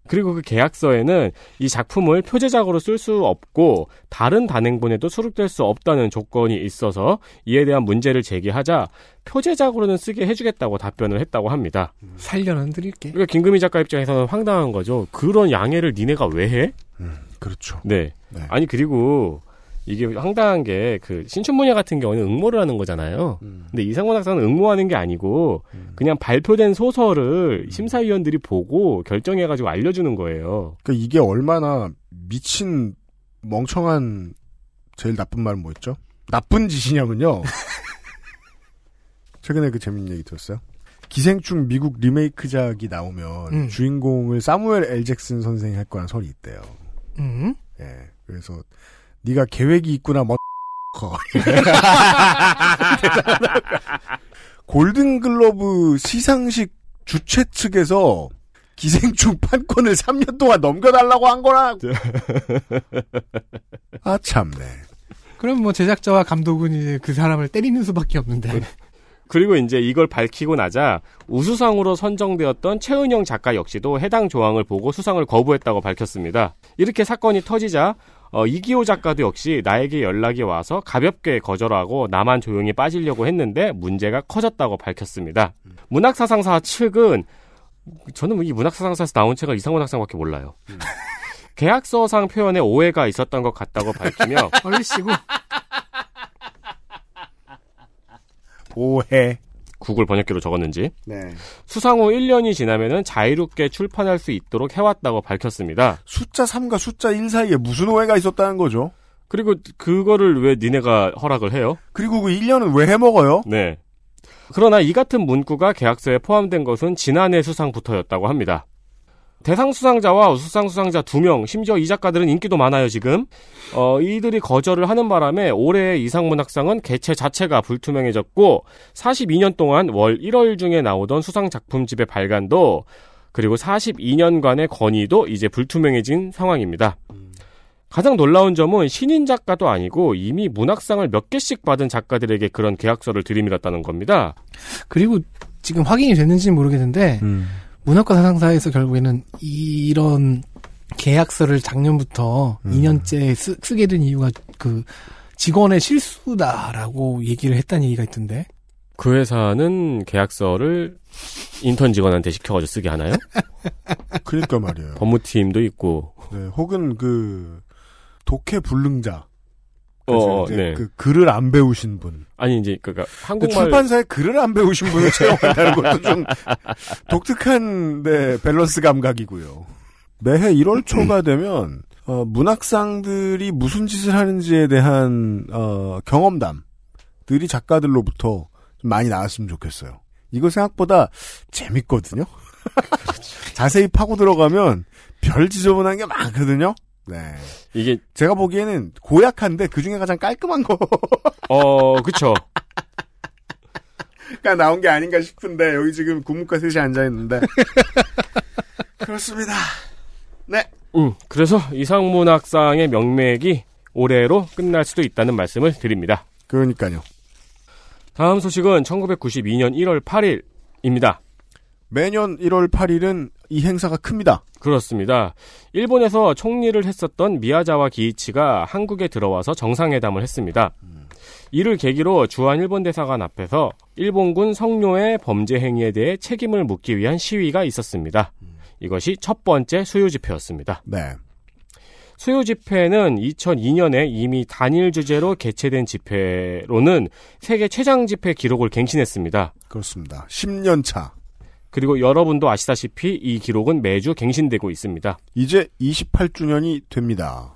그리고 그 계약서에는 이 작품을 표제작으로 쓸 수 없고 다른 단행본에도 수록될 수 없다는 조건이 있어서 이에 대한 문제를 제기하자 표제작으로는 쓰게 해주겠다고 답변을 했다고 합니다. 살려는 드릴게. 그러니까 김금희 작가 입장에서는 황당한 거죠. 그런 양해를 니네가 왜 해? 그렇죠. 네. 네. 아니 그리고 이게 황당한 게 그 신춘문예 같은 경우는 응모를 하는 거잖아요. 음. 근데 이상원 학사는 응모하는 게 아니고 그냥 발표된 음. 소설을 심사위원들이 보고 결정해가지고 알려주는 거예요. 그러니까 이게 얼마나 미친 멍청한 제일 나쁜 말은 뭐였죠? 나쁜 짓이냐면요. <laughs> 최근에 그 재밌는 얘기 들었어요. 기생충 미국 리메이크작이 나오면 음. 주인공을 사무엘 L 잭슨 선생이 할 거란 설이 있대요. 음. 예. 그래서 네가 계획이 있구나 뭐 <laughs> <laughs> 골든글러브 시상식 주최 측에서 기생충 판권을 3년 동안 넘겨달라고 한 거라. <laughs> 아 참네. 그럼 뭐 제작자와 감독은 이제 그 사람을 때리는 수밖에 없는데. 그리고 이제 이걸 밝히고 나자 우수상으로 선정되었던 최은영 작가 역시도 해당 조항을 보고 수상을 거부했다고 밝혔습니다. 이렇게 사건이 터지자 어, 이기호 작가도 역시 나에게 연락이 와서 가볍게 거절하고 나만 조용히 빠지려고 했는데 문제가 커졌다고 밝혔습니다. 문학사상사 측은 저는 이 문학사상사에서 나온 책을 이상원 학상밖에 몰라요. 계약서상 표현에 오해가 있었던 것 같다고 밝히며 <laughs> 얼리시고 오해. 구글 번역기로 적었는지 네. 수상 후 1년이 지나면은 자유롭게 출판할 수 있도록 해왔다고 밝혔습니다. 숫자 3과 숫자 1 사이에 무슨 오해가 있었다는 거죠? 그리고 그거를 왜 니네가 허락을 해요? 그리고 그 1년은 왜 해먹어요? 네. 그러나 이 같은 문구가 계약서에 포함된 것은 지난해 수상부터였다고 합니다. 대상 수상자와 우수상 수상자 2명, 심지어 이 작가들은 인기도 많아요, 지금. 어, 이들이 거절을 하는 바람에 올해의 이상문학상은 개최 자체가 불투명해졌고, 42년 동안 월 1월 중에 나오던 수상 작품집의 발간도, 그리고 42년간의 건의도 이제 불투명해진 상황입니다. 가장 놀라운 점은 신인 작가도 아니고 이미 문학상을 몇 개씩 받은 작가들에게 그런 계약서를 들이밀었다는 겁니다. 그리고 지금 확인이 됐는지는 모르겠는데 음. 문학과 사상사에서 결국에는 이런 계약서를 작년부터 음. 2년째 쓰, 게 된 이유가 그 직원의 실수다라고 얘기를 했다는 얘기가 있던데. 그 회사는 계약서를 인턴 직원한테 시켜가지고 쓰게 하나요? 그러니까 말이에요. 법무팀도 있고. 네, 혹은 그 독해 불능자. 어, 네. 그 글을 안 배우신 분. 아니 이제 그니까 그 한국말 출판사에 글을 안 배우신 분을 <laughs> 채용한다는 것도 좀 독특한 네, 밸런스 감각이고요. 매해 1월 초가 <clears throat> 되면 어, 문학상들이 무슨 짓을 하는지에 대한 어, 경험담들이 작가들로부터 좀 많이 나왔으면 좋겠어요. 이거 생각보다 재밌거든요. <laughs> 자세히 파고 들어가면 별 지저분한 게 많거든요. 네. 이게 제가 보기에는 고약한데 그 중에 가장 깔끔한 거가 <laughs> 어 그쵸. 나온 게 아닌가 싶은데 여기 지금 국무과 셋이 앉아 있는데 <laughs> 그렇습니다. 네. 음, 그래서 이상문학상의 명맥이 올해로 끝날 수도 있다는 말씀을 드립니다. 그러니까요. 다음 소식은 1992년 1월 8일입니다. 매년 1월 8일은 이 행사가 큽니다. 그렇습니다. 일본에서 총리를 했었던 미야자와 기이치가 한국에 들어와서 정상회담을 했습니다. 이를 계기로 주한 일본 대사관 앞에서 일본군 성노의 범죄 행위에 대해 책임을 묻기 위한 시위가 있었습니다. 이것이 첫 번째 수요 집회였습니다. 네. 수요 집회는 2002년에 이미 단일 주제로 개최된 집회로는 세계 최장 집회 기록을 갱신했습니다. 그렇습니다. 10년 차. 그리고 여러분도 아시다시피 이 기록은 매주 갱신되고 있습니다. 이제 28주년이 됩니다.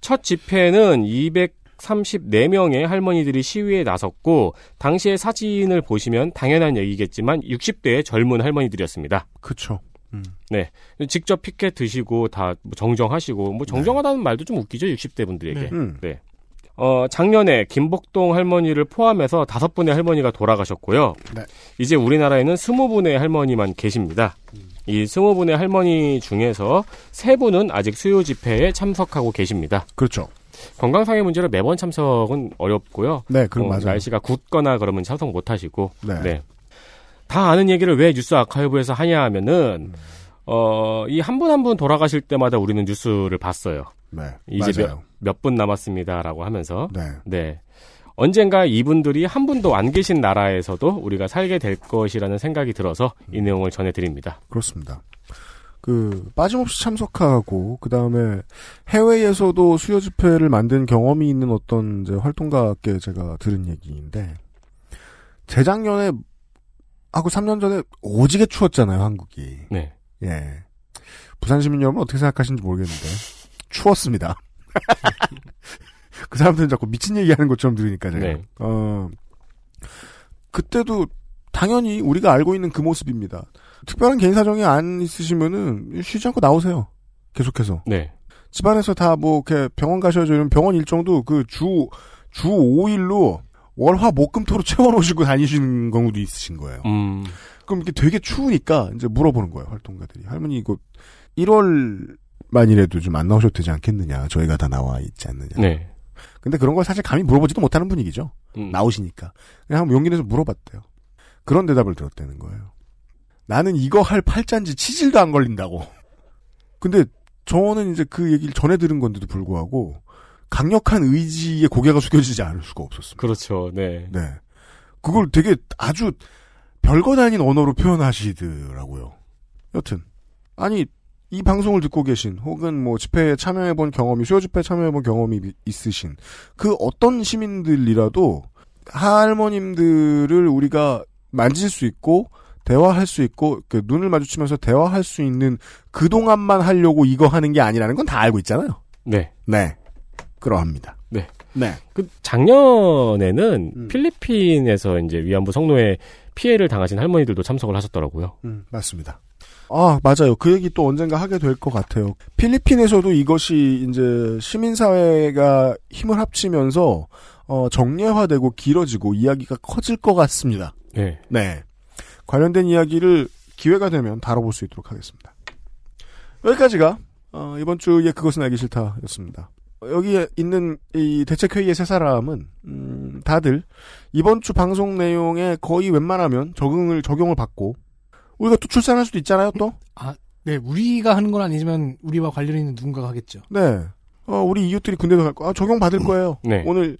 첫 집회는 234명의 할머니들이 시위에 나섰고 당시의 사진을 보시면 당연한 얘기겠지만 60대의 젊은 할머니들이었습니다. 그쵸. 네. 직접 피켓 드시고 다뭐 정정하시고 뭐 정정하다는 말도 좀 웃기죠. 60대 분들에게. 네. 음. 네. 어, 작년에 김복동 할머니를 포함해서 다섯 분의 할머니가 돌아가셨고요. 네. 이제 우리나라에는 스무 분의 할머니만 계십니다. 이 스무 분의 할머니 중에서 세 분은 아직 수요 집회에 참석하고 계십니다. 그렇죠. 건강상의 문제로 매번 참석은 어렵고요. 네, 그럼 어, 맞아요. 날씨가 굳거나 그러면 참석 못 하시고. 네. 다 아는 얘기를 왜 뉴스 아카이브에서 하냐 하면은, 어, 이 한 분 한 분 돌아가실 때마다 우리는 뉴스를 봤어요. 네. 이제 맞아요. 몇분 남았습니다라고 하면서. 네. 네. 언젠가 이분들이 한 분도 안 계신 나라에서도 우리가 살게 될 것이라는 생각이 들어서 이 내용을 전해드립니다. 그렇습니다. 그 빠짐없이 참석하고 그 다음에 해외에서도 수요 집회를 만든 경험이 있는 어떤 이제 활동가께 제가 들은 얘기인데 재작년에 하고 3년 전에 오지게 추웠잖아요 한국이. 네. 예. 부산 시민 여러분 어떻게 생각하시는지 모르겠는데 추웠습니다. <laughs> 그 사람들은 자꾸 미친 얘기하는 것처럼 들으니까 제가. 네. 어, 그때도 당연히 우리가 알고 있는 그 모습입니다. 특별한 개인 사정이 안 있으시면은 쉬지 않고 나오세요. 계속해서. 네. 집안에서 다 뭐 이렇게 병원 가셔야죠. 이런 병원 일정도 그 주, 주 5일로 월화 목금토로 <laughs> 채워 놓으시고 다니시는 경우도 있으신 거예요. 음. 그럼 이게 되게 추우니까 이제 물어보는 거예요. 활동가들이. 할머니 이거 1월 만이라도 좀 안 나오셔도 되지 않겠느냐. 저희가 다 나와 있지 않느냐. 네. 근데 그런 걸 사실 감히 물어보지도 못하는 분위기죠. 음. 나오시니까. 그냥 한번 용기 내서 물어봤대요. 그런 대답을 들었다는 거예요. 나는 이거 할 팔자인지 치질도 안 걸린다고. 근데 저는 이제 그 얘기를 전해 들은 건데도 불구하고 강력한 의지에 고개가 숙여지지 않을 수가 없었습니다. 그렇죠. 네. 네. 그걸 되게 아주 별것 아닌 언어로 표현하시더라고요. 여튼. 아니, 이 방송을 듣고 계신, 혹은 뭐 집회에 참여해 본 경험이, 수요 집회에 참여해 본 경험이 있으신, 그 어떤 시민들이라도 할머님들을 우리가 만질 수 있고, 대화할 수 있고, 그 눈을 마주치면서 대화할 수 있는 그 동안만 하려고 이거 하는 게 아니라는 건 다 알고 있잖아요. 네. 네. 그러합니다. 네. 네. 그 작년에는 음. 필리핀에서 이제 위안부 성노예 피해를 당하신 할머니들도 참석을 하셨더라고요. 음, 맞습니다. 아, 맞아요. 그 얘기 또 언젠가 하게 될 것 같아요. 필리핀에서도 이것이 이제 시민사회가 힘을 합치면서, 어, 정례화되고 길어지고 이야기가 커질 것 같습니다. 네. 네. 관련된 이야기를 기회가 되면 다뤄볼 수 있도록 하겠습니다. 여기까지가, 어, 이번 주에 그것은 알기 싫다였습니다. 여기에 있는 이 대책회의의 세 사람은, 음, 다들 이번 주 방송 내용에 거의 웬만하면 적응을, 적용을 받고, 우리가 또 출산할 수도 있잖아요, 또? 아, 네, 우리가 하는 건 아니지만 우리와 관련 있는 누군가가 하겠죠. 네. 어, 우리 이웃들이 군대도 갈 거, 아, 적용 받을 거예요. 네. 오늘,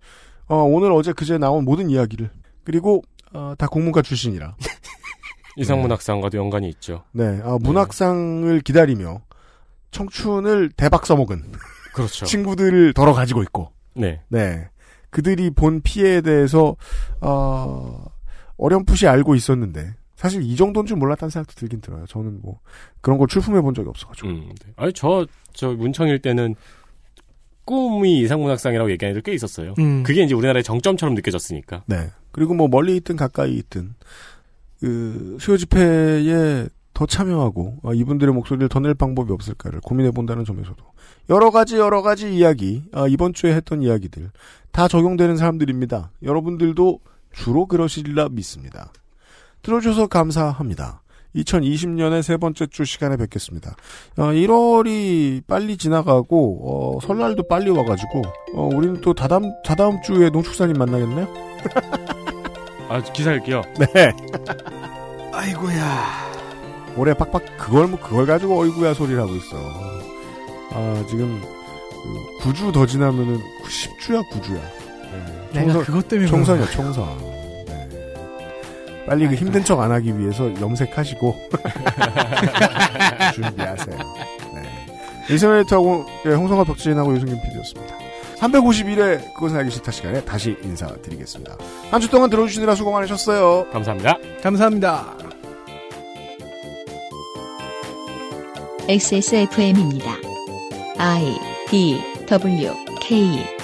어, 오늘 어제 그제 나온 모든 이야기를. 그리고, 어, 다 공문과 출신이라. <laughs> 이상문학상과도 연관이 있죠. 네. 아, 문학상을 기다리며 청춘을 대박 써먹은 그렇죠. <laughs> 친구들을 덜어 가지고 있고. 네. 네. 그들이 본 피해에 대해서, 어, 어렴풋이 알고 있었는데, 사실 이 정도인 줄 몰랐다는 생각도 들긴 들어요. 저는 뭐, 그런 걸 출품해 본 적이 없어가지고. 음, 네. 아니, 저, 저 문청일 때는 꿈이 이상문학상이라고 얘기하는 애들 꽤 있었어요. 음. 그게 이제 우리나라의 정점처럼 느껴졌으니까. 네. 그리고 뭐 멀리 있든 가까이 있든 그 수요 집회에 더 참여하고 어, 이분들의 목소리를 더 낼 방법이 없을까를 고민해 본다는 점에서도 여러 가지 여러 가지 이야기 어, 이번 주에 했던 이야기들 다 적용되는 사람들입니다. 여러분들도 주로 그러시리라 믿습니다. 들어주셔서 감사합니다. 2020년의 세 번째 주 시간에 뵙겠습니다. 어, 1월이 빨리 지나가고 어, 설날도 빨리 와가지고 어, 우리는 또 다다음 다다음 주에 농축사님 만나겠네요. 아, 기사 읽게요. 네. 아이고야. 올해 빡빡 그걸 뭐 그걸 가지고 어이구야 소리를 하고 있어. 아 지금 그 9주 더 지나면은 10주야 9주야. 네. 내가 그것 때문에 총선이야 총선. 네. 빨리 그 힘든 척 안 하기 위해서 염색하시고 <laughs> 준비하세요. 네. 일선에이터하고 예, 홍성갑 덕진하고 유승균 PD였습니다. 351회 그것은 알기 싫다 시간에 다시 인사드리겠습니다. 한 주 동안 들어주시느라 수고 많으셨어요. 감사합니다. 감사합니다. XSFM입니다. I D W K